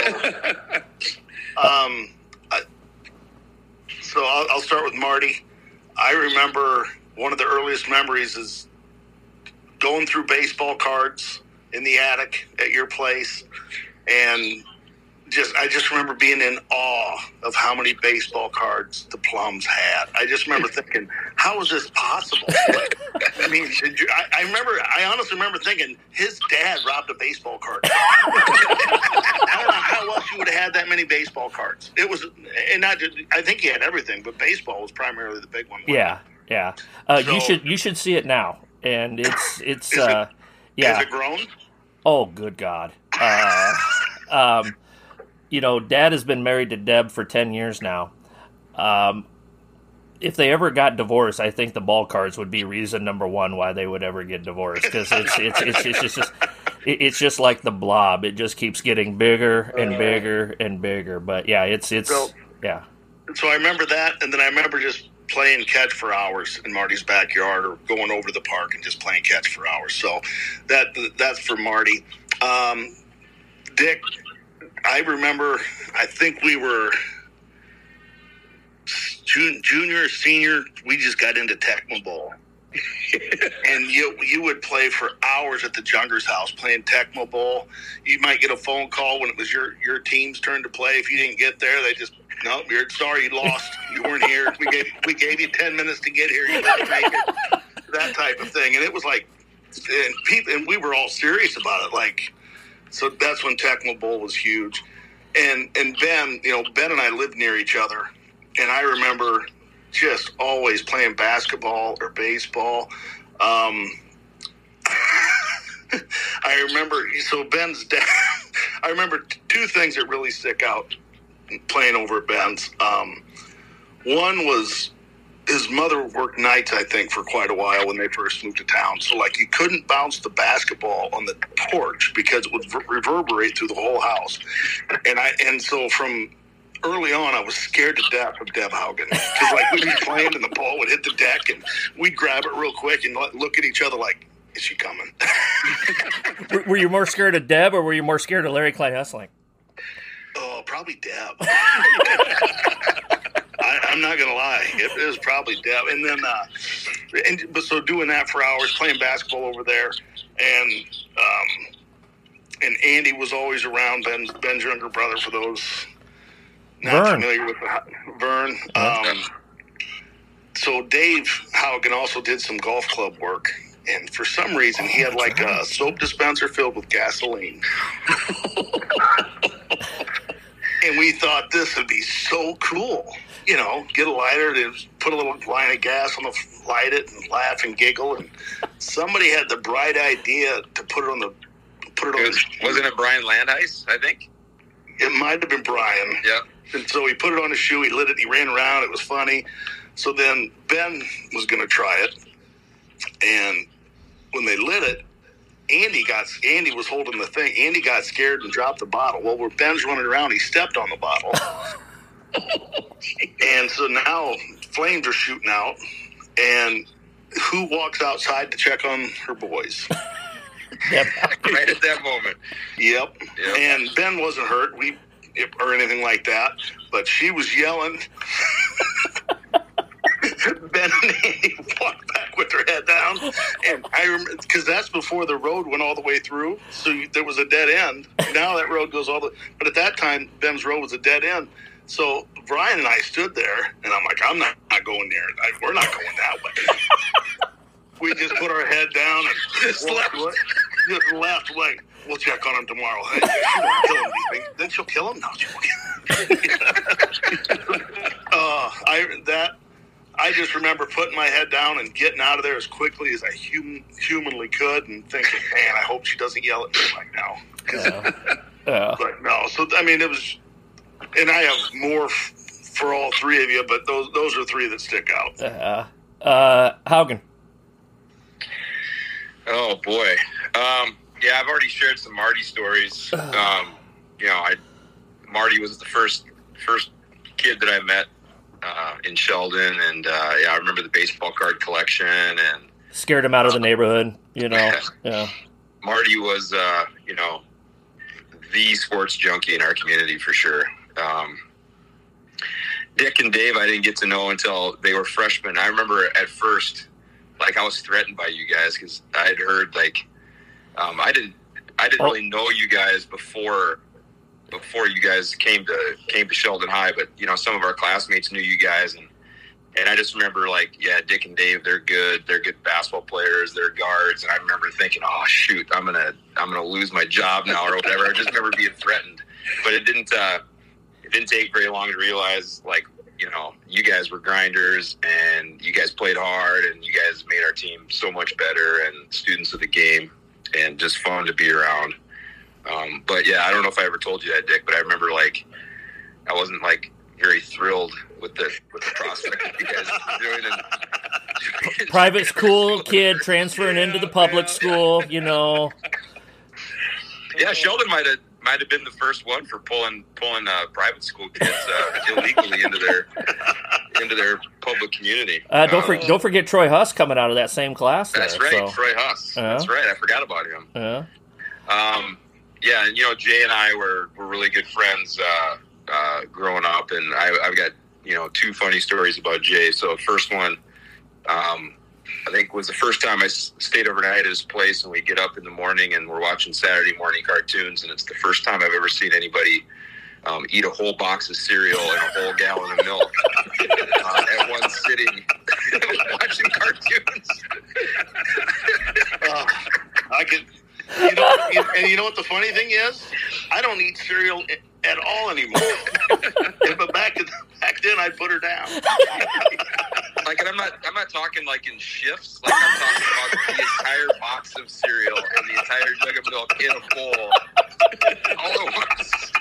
um, I, so I'll, I'll start with Marty. I remember one of the earliest memories is going through baseball cards in the attic at your place and just I just remember being in awe of how many baseball cards the Plums had. I just remember (laughs) thinking, how is this possible? (laughs) I mean, I, I, remember I honestly remember thinking his dad robbed a baseball card. (laughs) I don't know how else you would have had that many baseball cards. It was, and not just, I think he had everything, but baseball was primarily the big one. Yeah, yeah. Uh, so, you should you should see it now, and it's it's uh, it, yeah. Is it grown? Oh, good God. Uh, um, you know, Dad has been married to Deb for ten years now. Um, if they ever got divorced, I think the ball cards would be reason number one why they would ever get divorced because it's it's, it's it's it's just it's just like the blob. It just keeps getting bigger and bigger and bigger. But yeah, it's it's so, yeah. So I remember that, and then I remember just playing catch for hours in Marty's backyard, or going over to the park and just playing catch for hours. So that that's for Marty. Um, Dick, I remember, I think we were junior, senior. We just got into Tecmo Bowl. And you you would play for hours at the Jungers house playing Tecmo Bowl. You might get a phone call when it was your your team's turn to play. If you didn't get there, they just no, you're sorry, you lost. You weren't here. We gave we gave you ten minutes to get here. You didn't make it. That type of thing, and it was like, and people, and we were all serious about it. Like, so that's when Tecmo Bowl was huge and and Ben, you know, Ben and I lived near each other, and I remember just always playing basketball or baseball. Um, (laughs) I remember so Ben's dad. (laughs) I remember two things that really stick out playing over at Ben's. Um, one was his mother worked nights, I think, for quite a while when they first moved to town. So, like, you couldn't bounce the basketball on the porch because it would reverberate through the whole house. And I, and so from early on, I was scared to death of Deb Haugen because, like, we'd be playing and the ball would hit the deck, and we'd grab it real quick and look at each other like, "Is she coming?" (laughs) were you more scared of Deb, or were you more scared of Larry Klein Hesselink? Oh, probably Deb. (laughs) I, am not gonna lie, it was probably Deb. And then, uh, and but so doing that for hours, playing basketball over there, and um, and Andy was always around. Ben Ben's younger brother for those not Vern. familiar with Vern. Um, so Dave Haugen also did some golf club work, and for some reason he had like a soap dispenser filled with gasoline. (laughs) and we thought this would be so cool you know, get a lighter, to put a little line of gas on the light it, and laugh and giggle. And somebody had the bright idea to put it on the put it on. Was, the wasn't it Brian Landheis? I think it might have been Brian. Yeah. And so he put it on his shoe. He lit it. He ran around. It was funny. So then Ben was going to try it, and when they lit it, Andy got Andy was holding the thing. Andy got scared and dropped the bottle. Well, where Ben's running around, he stepped on the bottle. (laughs) and so now flames are shooting out, and who walks outside to check on her boys? (laughs) yep. (laughs) right at that moment. Yep. yep. And Ben wasn't hurt. We or anything like that, but she was yelling. (laughs) ben and Andy walked back with her head down, and I remember because that's before the road went all the way through, so you, there was a dead end. Now that road goes all the, but at that time Ben's road was a dead end. So Brian and I stood there, and I'm like, I'm not, not going there. I, we're not going that way. (laughs) we just put our head down and just left. Just left away. We'll check on him tomorrow. Hey, she won't kill him. Then she'll kill him. No, she (laughs) uh, I that I just remember putting my head down and getting out of there as quickly as I hum, humanly could, and thinking, man, I hope she doesn't yell at me right now. Yeah. (laughs) yeah. But no, so I mean, it was and I have more f- for all three of you, but those those are three that stick out. Uh, uh, Haugen. Oh boy, um, yeah, I've already shared some Marty stories. (sighs) Um, you know, I Marty was the first first kid that I met uh, in Sheldon, and uh, yeah, I remember the baseball card collection and scared him out of the neighborhood. You know, (laughs) yeah. Marty was, uh, you know, the sports junkie in our community for sure. Um, Dick and Dave, I didn't get to know until they were freshmen. I remember at first, like I was threatened by you guys because I had heard like um, I didn't I didn't oh. really know you guys before before you guys came to came to Sheldon High, but you know some of our classmates knew you guys, and and I just remember like, yeah, Dick and Dave, they're good. They're good basketball players. They're guards, and I remember thinking, oh shoot, I'm gonna I'm gonna lose my job now or whatever. I just remember being threatened, but it didn't. Uh, it didn't take very long to realize like you know, you guys were grinders and you guys played hard and you guys made our team so much better and students of the game and just fun to be around. Um, but yeah, I don't know if I ever told you that, Dick, but I remember like I wasn't like very thrilled with the with the prospect that you guys were doing. And, (laughs) Private school kid transferring yeah, into the public yeah, school, you know. Yeah, Sheldon might have might have been the first one for pulling pulling uh, private school kids uh, illegally into their into their public community. Uh, don't for, don't forget Troy Huss coming out of that same class. That's there, right, so. Troy Huss. That's right. I forgot about him. Yeah. Um, yeah, and you know Jay and I were were really good friends uh, uh, growing up, and I, I've got you know two funny stories about Jay. So first one. Um, I think was the first time I stayed overnight at his place, and we get up in the morning and we're watching Saturday morning cartoons, and it's the first time I've ever seen anybody um, eat a whole box of cereal and a whole gallon of milk uh, at one sitting, (laughs) watching cartoons. uh, I could, you know, and you know what the funny thing is? I don't eat cereal at all anymore. (laughs) but back back then, I put her down. (laughs) like, and I'm not I'm not talking like in shifts. Like I'm talking about the entire box of cereal and the entire jug of milk in a bowl, all at once.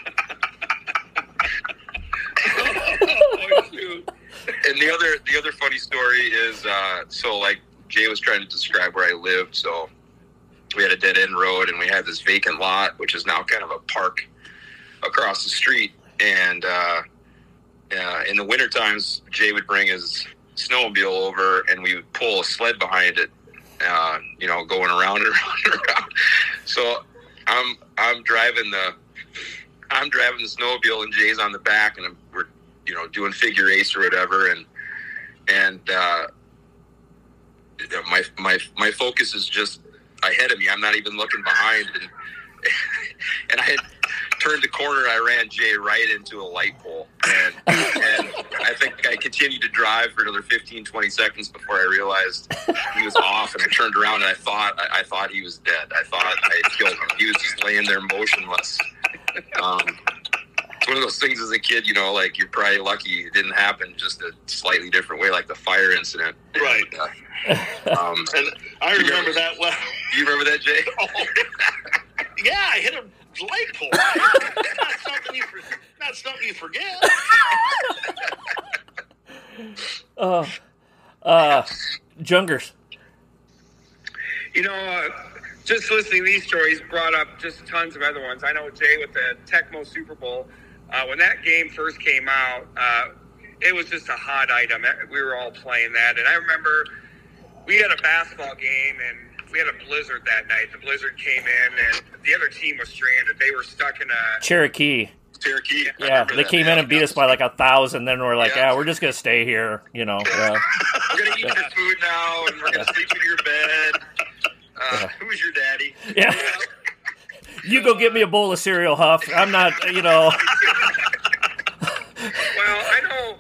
(laughs) oh, and the other the other funny story is uh, so like Jay was trying to describe where I lived, so we had a dead end road and we had this vacant lot, which is now kind of a park across the street. And uh, uh, in the winter times, Jay would bring his snowmobile over, and we would pull a sled behind it. Uh, you know, going around and (laughs) around and around. So I'm I'm driving the I'm driving the snowmobile, and Jay's on the back, and I'm, we're you know doing figure eights or whatever, and and uh, my my my focus is just ahead of me. I'm not even looking behind, and (laughs) and I had turned the corner. I ran Jay right into a light pole, and, and I think I continued to drive for another 15, 20 seconds before I realized he was off. And I turned around and I thought I, I thought he was dead. I thought I killed him. He was just laying there motionless. Um, it's one of those things as a kid, you know, like you're probably lucky it didn't happen just a slightly different way, like the fire incident. Right. And, uh, (laughs) um, and I remember, remember, that well. You remember that, Jay? (laughs) Oh. yeah, I hit a light pole. (laughs) not something you, not something you forget. uh, uh, Jungers. You know, uh, just listening to these stories brought up just tons of other ones. I know Jay with the Tecmo Super Bowl. Uh, when that game first came out, uh, it was just a hot item. We were all playing that, and I remember we had a basketball game and we had a blizzard that night. The blizzard came in, and the other team was stranded. They were stuck in a Cherokee. Cherokee. Yeah, they that. came in and beat us by like a thousand. Then we're like, yeah, yeah we're just gonna stay here. You know, yeah. we're gonna eat your food now, and we're gonna sleep in your bed. Uh, who's your daddy? Yeah. You go get me a bowl of cereal, Huff. I'm not, you know. well, I know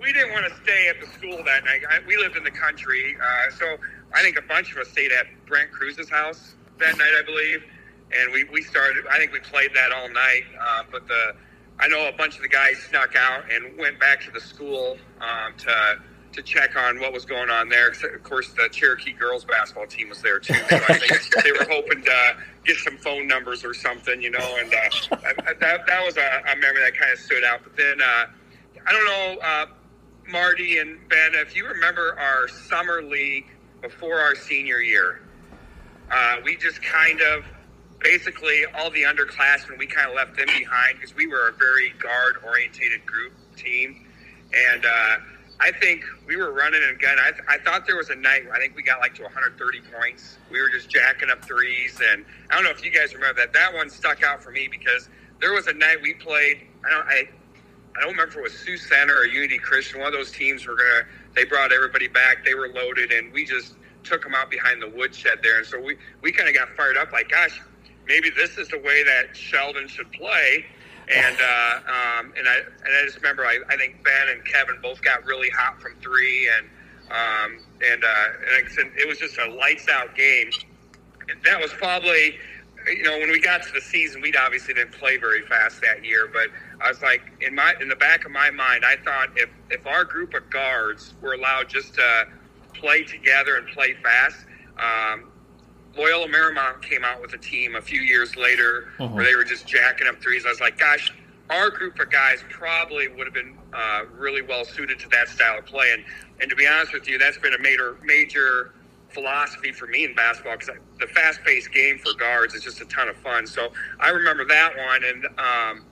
we didn't want to stay at the school that night. I, we lived in the country, uh, so I think a bunch of us stayed at Brent Cruz's house that night, I believe, and we, we started. I think we played that all night. Uh, but the I know a bunch of the guys snuck out and went back to the school um, to to check on what was going on there. Of course, the Cherokee girls basketball team was there too. So I think (laughs) they were hoping to get some phone numbers or something, you know. And uh, that that was a, a memory that kind of stood out. But then uh, I don't know, uh, Marty and Ben, if you remember our summer league before our senior year. Uh, we just kind of basically all the underclassmen we kind of left them behind because we were a very guard orientated group team and uh, i think we were running and gunning I, th- I, thought there was a night i think we got like to 130 points we were just jacking up threes and i don't know if you guys remember that that one stuck out for me because there was a night we played i don't i, I don't remember if it was sioux center or unity christian one of those teams were gonna they brought everybody back. They were loaded, and we just took them out behind the woodshed there. And so we, we kind of got fired up like, gosh, maybe this is the way that Sheldon should play. And uh, um, and I and I just remember I, I think Ben and Kevin both got really hot from three, and um, and uh, and it was just a lights out game. That was probably you know, when we got to the season, we obviously didn't play very fast that year. But I was like, in my in the back of my mind, I thought if if our group of guards were allowed just to play together and play fast, um, Loyola Marymount came out with a team a few years later Mhm. where they were just jacking up threes. I was like, gosh, our group of guys probably would have been uh, really well suited to that style of play. And and to be honest with you, that's been a major major philosophy for me in basketball because the fast-paced game for guards is just a ton of fun. So I remember that one, and um,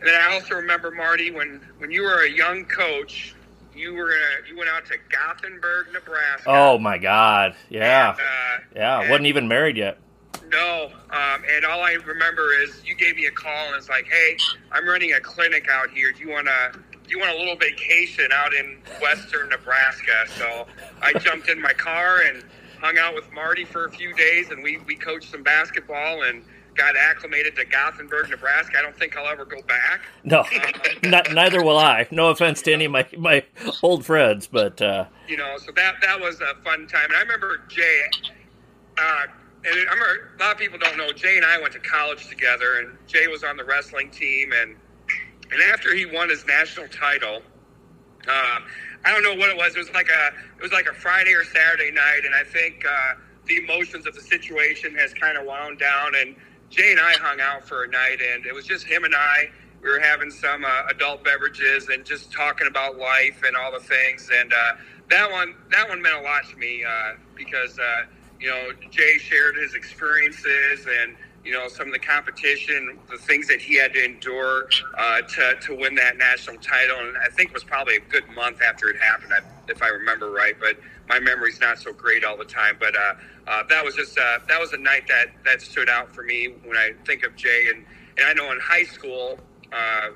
and then I also remember Marty when when you were a young coach, you were uh, you went out to Gothenburg, Nebraska. Oh my God! Yeah, And, uh, yeah. and- wasn't even married yet. no, um, and all I remember is you gave me a call and it's like, "Hey, I'm running a clinic out here. Do you want to? Do you want a little vacation out in western Nebraska?" So I jumped in my car and hung out with Marty for a few days, and we we coached some basketball and got acclimated to Gothenburg, Nebraska. I don't think I'll ever go back. No, (laughs) (laughs) not, neither will I. No offense to any of my my old friends, but uh, you know, so that that was a fun time. And I remember Jay, uh, and I remember a lot of people don't know Jay and I went to college together, and Jay was on the wrestling team, and and after he won his national title, uh, I don't know what it was. It was like a it was like a Friday or Saturday night, and I think uh, the emotions of the situation has kind of wound down, and Jay and I hung out for a night, and it was just him and I. We were having some uh, adult beverages and just talking about life and all the things, and uh, that one that one meant a lot to me uh, because uh, you know Jay shared his experiences and you know some of the competition, the things that he had to endure uh, to to win that national title, and I think it was probably a good month after it happened, if I remember right. But my memory's not so great all the time. But uh, uh, that was just uh, that was a night that that stood out for me when I think of Jay, and and I know in high school. Uh,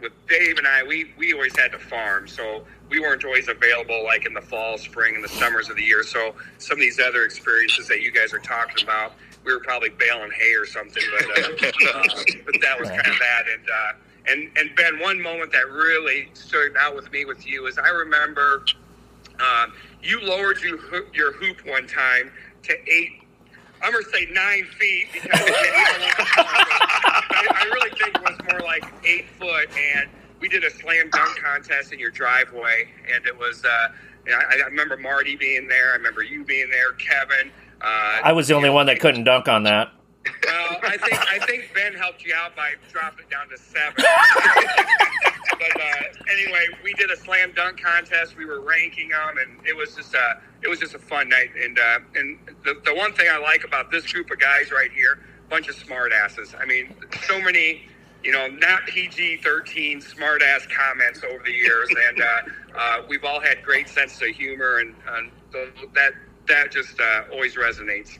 with Dave and I, we, we always had to farm, so we weren't always available like in the fall, spring, and the summers of the year. So some of these other experiences that you guys are talking about, we were probably baling hay or something, but uh, uh, (laughs) but that was kind of that. And uh, and and Ben, one moment that really stood out with me with you is I remember um, you lowered your hoop, your hoop one time to eight. I'm gonna say nine feet because I, I really think it was more like eight foot, and we did a slam dunk contest in your driveway, and it was. Uh, I, I remember Marty being there. I remember you being there, Kevin. Uh, I was the only one that couldn't dunk on that. well, I think I think Ben helped you out by dropping it down to seven. (laughs) but uh, anyway, we did a slam dunk contest. We were ranking them, and it was just a it was just a fun night. And uh, and the the one thing I like about this group of guys right here, bunch of smart asses. I mean, so many. You know, not PG thirteen smart ass comments over the years, and uh, uh, we've all had great sense of humor, and, and th- that that just uh, always resonates.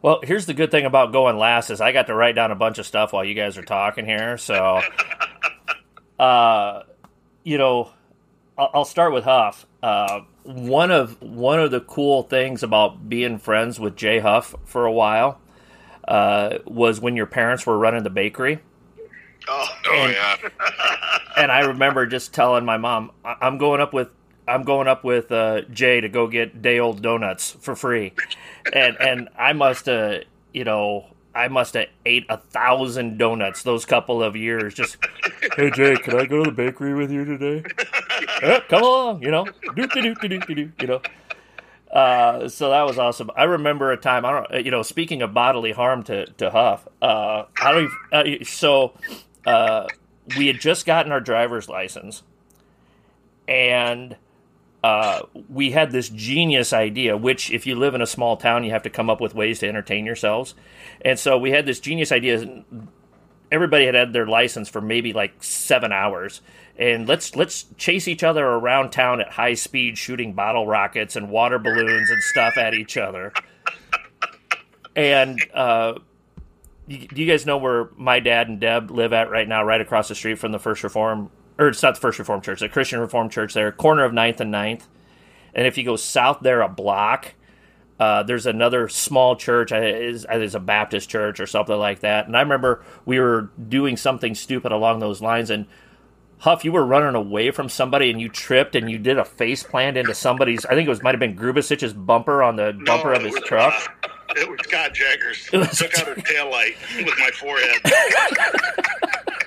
Well, here's the good thing about going last is I got to write down a bunch of stuff while you guys are talking here. So, (laughs) uh, you know, I'll, start with Huff. Uh, one of one of the cool things about being friends with Jay Huff for a while uh, was when your parents were running the bakery. Oh, Oh And- yeah. (laughs) and I remember just telling my mom, "I- "I'm going up with I'm going up with uh, Jay to go get day old donuts for free," and and I must have you know I must have ate a thousand donuts those couple of years. Just hey Jay, can I go to the bakery with you today? "Yeah, (laughs) come along, you know, do do do do do do, you know. Uh, so that was awesome. I remember a time. I don't, you know, speaking of bodily harm to to Huff. Uh, I don't. even- Uh, so uh, we had just gotten our driver's license, and uh, we had this genius idea. Which, if you live in a small town, you have to come up with ways to entertain yourselves. And so we had this genius idea. Everybody had had their license for maybe like seven hours, and let's let's chase each other around town at high speed, shooting bottle rockets and water balloons and stuff at each other. And uh, you, do you guys know where my dad and Deb live at right now? Right across the street from the First Reform, or it's not the First Reform Church, the Christian Reformed Church there, corner of 9th and 9th. And if you go south there a block, Uh, there's another small church, it's, it's a Baptist church or something like that. And I remember we were doing something stupid along those lines, and Huff, you were running away from somebody and you tripped and you did a face plant into somebody's. I think it was might have been Grubasic's bumper on the bumper No, of his was, truck. uh, it was Scott Jaggers. (laughs) It was- Took out her tail light with my forehead. (laughs)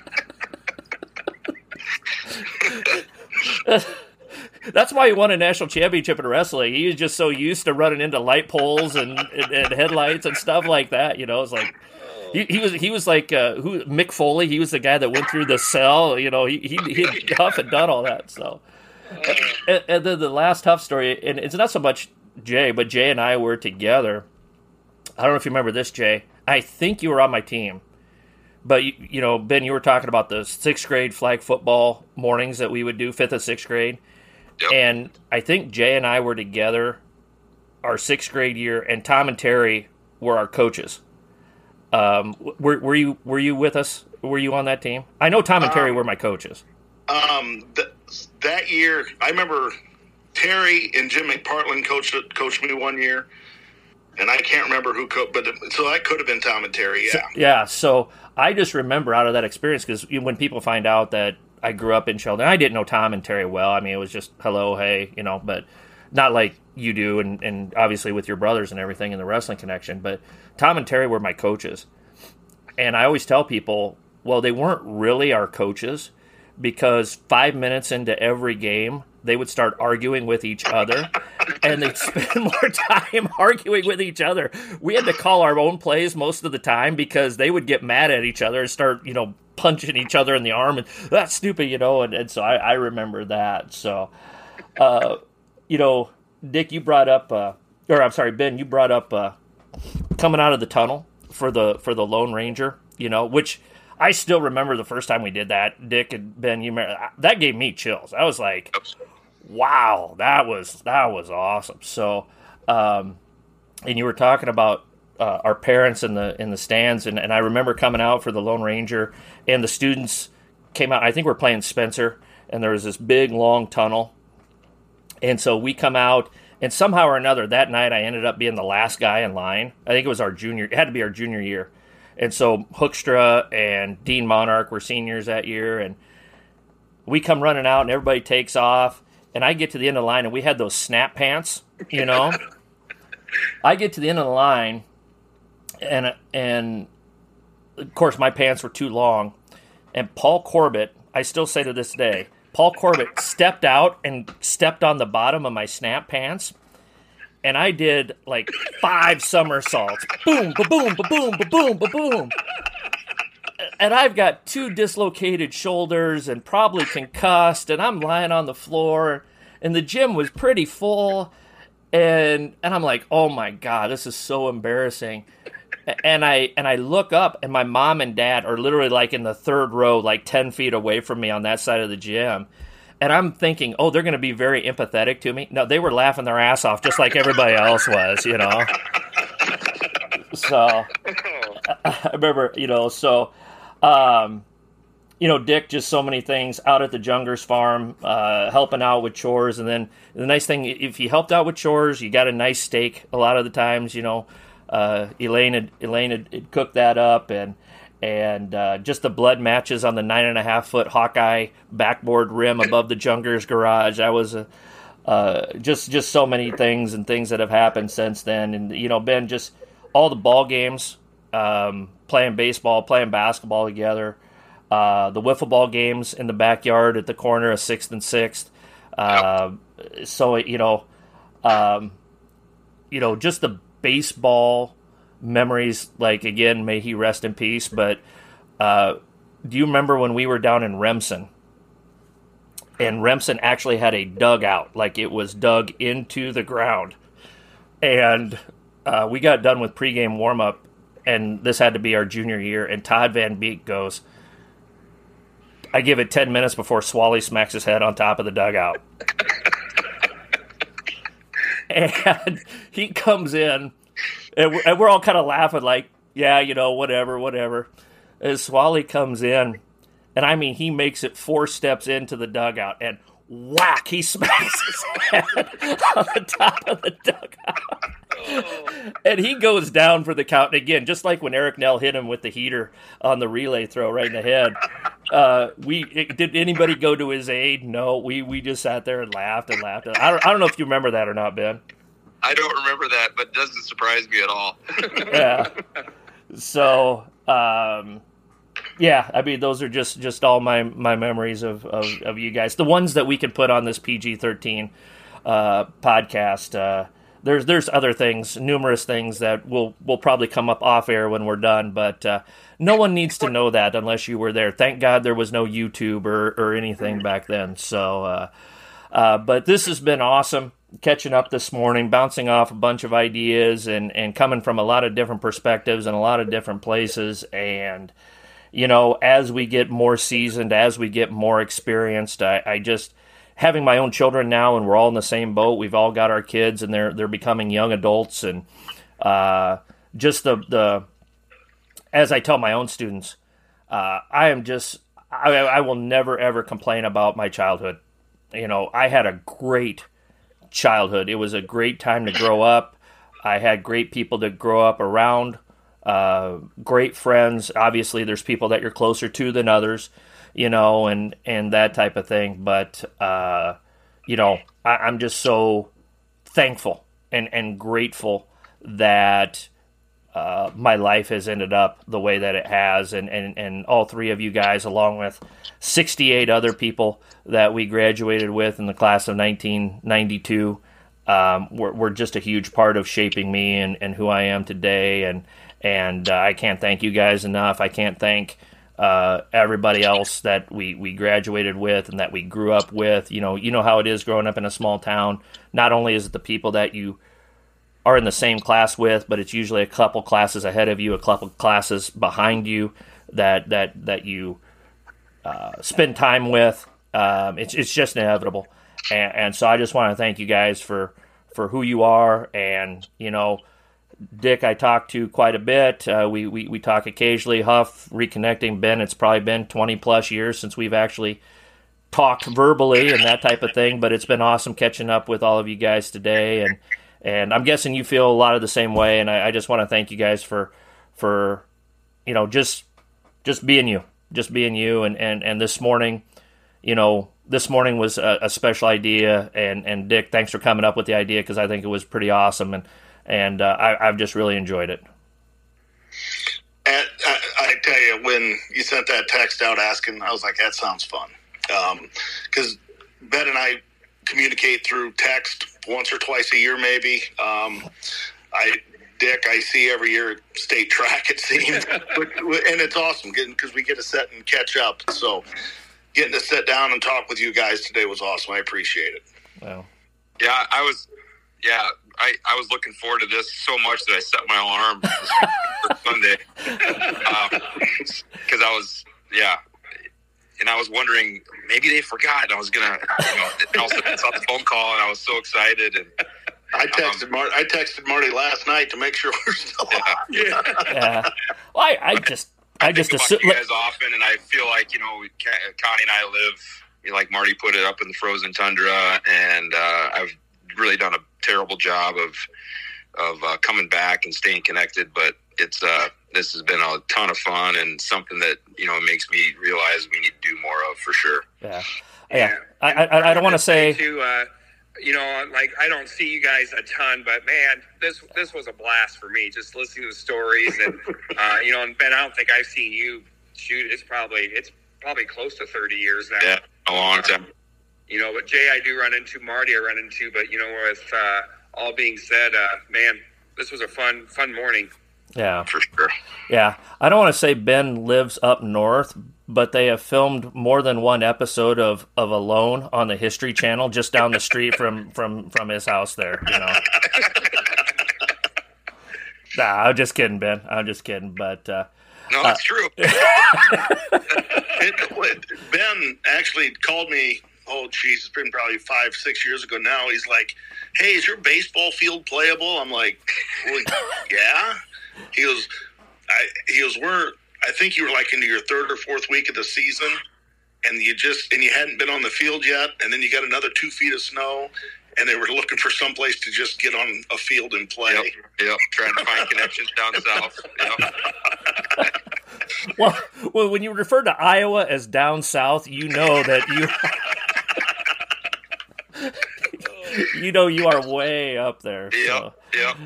That's why he won a national championship in wrestling. He was just so used to running into light poles and, and, and headlights and stuff like that. You know, it's like he, he was he was like uh, who Mick Foley. He was the guy that went through the cell. You know, he he, Huff had (laughs) done all that. So, and, and then the last tough story, and it's not so much Jay, but Jay and I were together. I don't know if you remember this, Jay. I think you were on my team. But you, you know, Ben, you were talking about the sixth grade flag football mornings that we would do, fifth and sixth grade. Yep. And I think Jay and I were together our sixth grade year, and Tom and Terry were our coaches. Um, were, were you were you with us? Were you on that team? I know Tom and Terry were my coaches. Um, th- that year, I remember Terry and Jim McPartland coached coached me one year, and I can't remember who coached, but so that could have been Tom and Terry. Yeah, Yeah, so I just remember out of that experience because when people find out that I grew up in Sheldon, I didn't know Tom and Terry well. I mean, it was just hello, hey, you know, but not like you do, and, and obviously with your brothers and everything in the wrestling connection. But Tom and Terry were my coaches, and I always tell people, well, they weren't really our coaches because five minutes into every game, they would start arguing with each other and they'd (laughs) spend more time (laughs) arguing with each other. We had to call our own plays most of the time because they would get mad at each other and start, you know, punching each other in the arm and that's stupid, you know. And, and so I, I remember that. So, uh, you know, Dick, you brought up, uh, or I'm sorry, Ben, you brought up uh, coming out of the tunnel for the for the Lone Ranger, you know, which I still remember the first time we did that. Dick and Ben, you remember, that gave me chills. I was like, wow, that was that was awesome. So, um, and you were talking about uh, our parents in the in the stands, and, and I remember coming out for the Lone Ranger, and the students came out. I think we're playing Spencer, and there was this big long tunnel, and so we come out. And somehow or another, that night I ended up being the last guy in line. I think it was our junior; it had to be our junior year. And so Hookstra and Dean Monarch were seniors that year, and we come running out, and everybody takes off. And I get to the end of the line, and we had those snap pants, you (laughs) know. I get to the end of the line, and and of course my pants were too long, and Paul Corbett, I still say to this day, Paul Corbett stepped out and stepped on the bottom of my snap pants, and I did like five somersaults, boom, ba boom, ba boom, ba boom, ba boom. And I've got two dislocated shoulders and probably concussed, and I'm lying on the floor, and the gym was pretty full, and and I'm like, oh my god, this is so embarrassing. And I and I look up, and my mom and dad are literally like in the third row, like ten feet away from me on that side of the gym. And I'm thinking, oh, they're going to be very empathetic to me. No, they were laughing their ass off, just like everybody else was, you know. So (laughs) I remember, you know, so, um, you know, Dick, just so many things out at the Jungers farm, uh, helping out with chores. And then the nice thing, if you helped out with chores, you got a nice steak a lot of the times, you know. Uh, Elaine had, Elaine had, had cooked that up and, and uh, just the blood matches on the nine and a half foot Hawkeye backboard rim above the Jungers garage. That was uh, just just so many things and things that have happened since then. And you know, Ben, just all the ball games, um, playing baseball, playing basketball together, uh, the wiffle ball games in the backyard at the corner of Sixth and Sixth. Uh, so you know, um, you know, just the baseball memories. Like again, may he rest in peace. But uh, do you remember when we were down in Remsen? And Remsen actually had a dugout, like it was dug into the ground. And uh, we got done with pregame warm up, and this had to be our junior year. And Todd Van Beek goes, I give it 10 minutes before Swally smacks his head on top of the dugout. (laughs) and he comes in, and we're, all kind of laughing, like, yeah, you know, whatever, whatever. As Swally comes in, and I mean, he makes it four steps into the dugout, and whack, he (laughs) smacks his head on the top of the dugout. And he goes down for the count. And again, just like when Eric Nell hit him with the heater on the relay throw right in the head. Uh, we did anybody go to his aid? No, we we just sat there and laughed and laughed. I don't, I don't know if you remember that or not, Ben. I don't remember that, but it doesn't surprise me at all. (laughs) yeah. So, um, yeah, I mean, those are just just all my my memories of, of, of you guys. The ones that we can put on this PG thirteen uh, podcast. Uh, there's there's other things, numerous things that will will probably come up off air when we're done, but uh, no one needs to know that unless you were there. Thank God there was no YouTube or or anything back then. So, uh, uh, but this has been awesome catching up this morning, bouncing off a bunch of ideas and, and coming from a lot of different perspectives and a lot of different places. And, you know, as we get more seasoned, as we get more experienced, I, I just having my own children now and we're all in the same boat. We've all got our kids and they're they're becoming young adults and uh, just the the as I tell my own students, uh, I am just I, I will never ever complain about my childhood. You know, I had a great childhood. It was a great time to grow up. I had great people to grow up around, uh, great friends. Obviously, there's people that you're closer to than others, you know, and and that type of thing. But uh, you know, I, I'm just so thankful and and grateful that uh, my life has ended up the way that it has, and, and, and all three of you guys, along with 68 other people that we graduated with in the class of 1992, um, were, were just a huge part of shaping me and, and who I am today. And and uh, I can't thank you guys enough. I can't thank uh, everybody else that we, we graduated with and that we grew up with. You know, you know how it is growing up in a small town. Not only is it the people that you are in the same class with, but it's usually a couple classes ahead of you, a couple classes behind you that that that you uh, spend time with. Um, it's it's just inevitable, and, and so I just want to thank you guys for for who you are, and you know. Dick, I talk to quite a bit. Uh, we, we we talk occasionally. Huff, reconnecting. Ben, it's probably been twenty plus years since we've actually talked verbally and that type of thing. But it's been awesome catching up with all of you guys today, and and I'm guessing you feel a lot of the same way. And I, I just want to thank you guys for for you know just just being you, just being you. And and and this morning, you know, this morning was a, a special idea. And and Dick, thanks for coming up with the idea because I think it was pretty awesome. And and uh, I, I've just really enjoyed it. And I, I, tell you, when you sent that text out asking, I was like, that sounds fun. Because um, Ben and I communicate through text once or twice a year, maybe. Um, I Dick, I see every year at state track. It seems, (laughs) and it's awesome because we get to sit and catch up. So, getting to sit down and talk with you guys today was awesome. I appreciate it. Well, yeah, I was, yeah, I, I was looking forward to this so much that I set my alarm for Sunday because (laughs) um, I was, yeah, and I was wondering maybe they forgot. I was gonna, you know, I also saw the phone call and I was so excited. And I um, texted um, Marty. I texted Marty last night to make sure we're still yeah. on. Yeah. yeah. Well, I, I just, I, I just assume you guys often, and I feel like you know, Connie and I live, you know, like Marty put it up in the frozen tundra, and uh, I've really done a terrible job of of uh, coming back and staying connected, but it's uh this has been a ton of fun and something that you know makes me realize we need to do more of for sure. Yeah, yeah. yeah. I, I, I don't want to say to uh, you know like I don't see you guys a ton, but man, this this was a blast for me just listening to the stories and (laughs) uh, you know and Ben, I don't think I've seen you shoot. It's probably it's probably close to thirty years now. Yeah, a long time. You know, but Jay, I do run into Marty. I run into, but you know, with uh, all being said, uh, man, this was a fun fun morning. Yeah, for sure. Yeah, I don't want to say Ben lives up north, but they have filmed more than one episode of, of Alone on the History Channel just down the street from from from his house there. You know. (laughs) nah, I'm just kidding, Ben. I'm just kidding, but. Uh, no, that's uh, true. (laughs) (laughs) ben actually called me. Oh, geez, it's been probably five, six years ago now. He's like, "Hey, is your baseball field playable?" I'm like, well, (laughs) "Yeah." He goes, I, he goes, we're, I think you were like into your third or fourth week of the season and you just, and you hadn't been on the field yet. And then you got another two feet of snow and they were looking for some place to just get on a field and play. Yep, yep. Trying to find connections down (laughs) south. Yep. well, well, when you refer to Iowa as down south, you know that you. (laughs) you know you are way up there. So. Yep.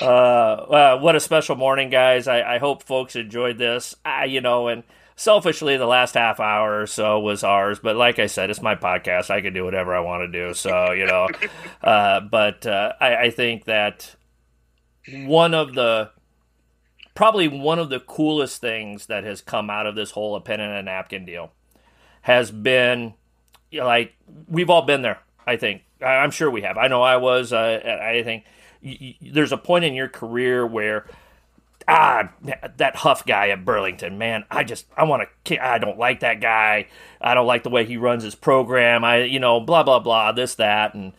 Uh, uh, what a special morning, guys! I, I hope folks enjoyed this. I, you know, and selfishly, the last half hour or so was ours. But like I said, it's my podcast. I can do whatever I want to do. So you know, (laughs) uh, but uh, I, I think that one of the probably one of the coolest things that has come out of this whole a pen and a napkin deal has been you know, like we've all been there. I think I'm sure we have. I know I was. Uh, I think there's a point in your career where ah that Huff guy at Burlington, man, I just I want to. I don't like that guy. I don't like the way he runs his program. I you know blah blah blah this that and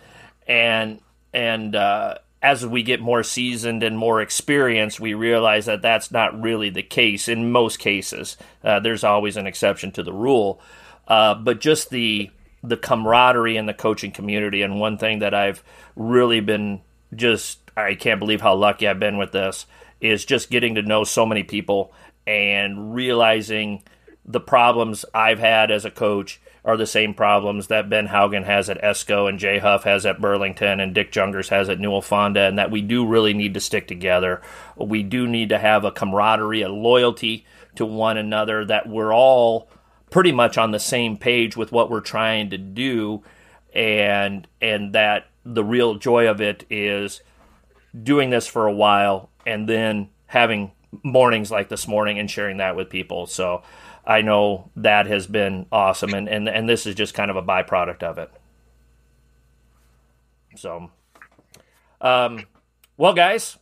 and and uh, as we get more seasoned and more experienced, we realize that that's not really the case in most cases. Uh, there's always an exception to the rule, uh, but just the the camaraderie in the coaching community. And one thing that I've really been just, I can't believe how lucky I've been with this, is just getting to know so many people and realizing the problems I've had as a coach are the same problems that Ben Haugen has at Esko and Jay Huff has at Burlington and Dick Jungers has at Newell Fonda, and that we do really need to stick together. We do need to have a camaraderie, a loyalty to one another, that we're all pretty much on the same page with what we're trying to do. And and that the real joy of it is doing this for a while and then having mornings like this morning and sharing that with people. So i know that has been awesome. And and, and this is just kind of a byproduct of it. So um well guys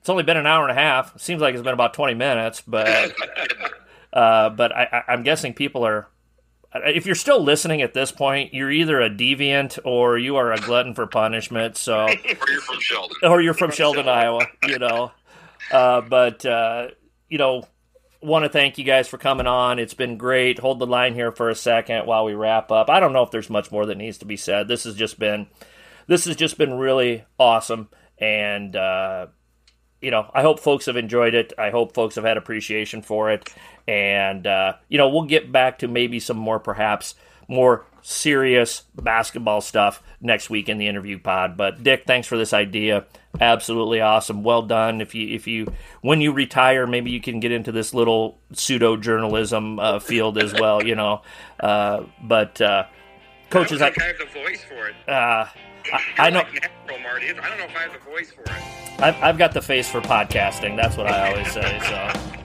it's only been an hour and a half. Seems like it's been about 20 minutes but (laughs) uh, but I, am guessing people are. If you're still listening at this point, you're either a deviant or you are a glutton for punishment. So, (laughs) or you're from Sheldon, or you're from Sheldon, Iowa. You know, uh, but uh, you know, want to thank you guys for coming on. It's been great. Hold the line here for a second while we wrap up. I don't know if there's much more that needs to be said. This has just been, this has just been really awesome, and uh, you know, I hope folks have enjoyed it. I hope folks have had appreciation for it. And, uh, you know, we'll get back to maybe some more, perhaps, more serious basketball stuff next week in the interview pod. But Dick, thanks for this idea. Absolutely awesome. Well done. If you if you when you retire, maybe you can get into this little pseudo journalism uh, field as well. You know, uh, but uh, coaches, I, I, have the voice for it. Uh, I, I know. Like natural, Marty. I don't know if I have the voice for it. I've, I've got the face for podcasting. That's what I always say. So.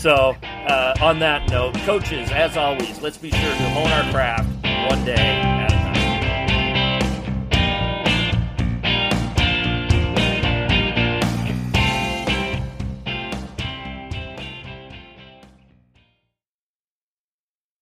So, uh, on that note, coaches, as always, let's be sure to hone our craft one day at a time.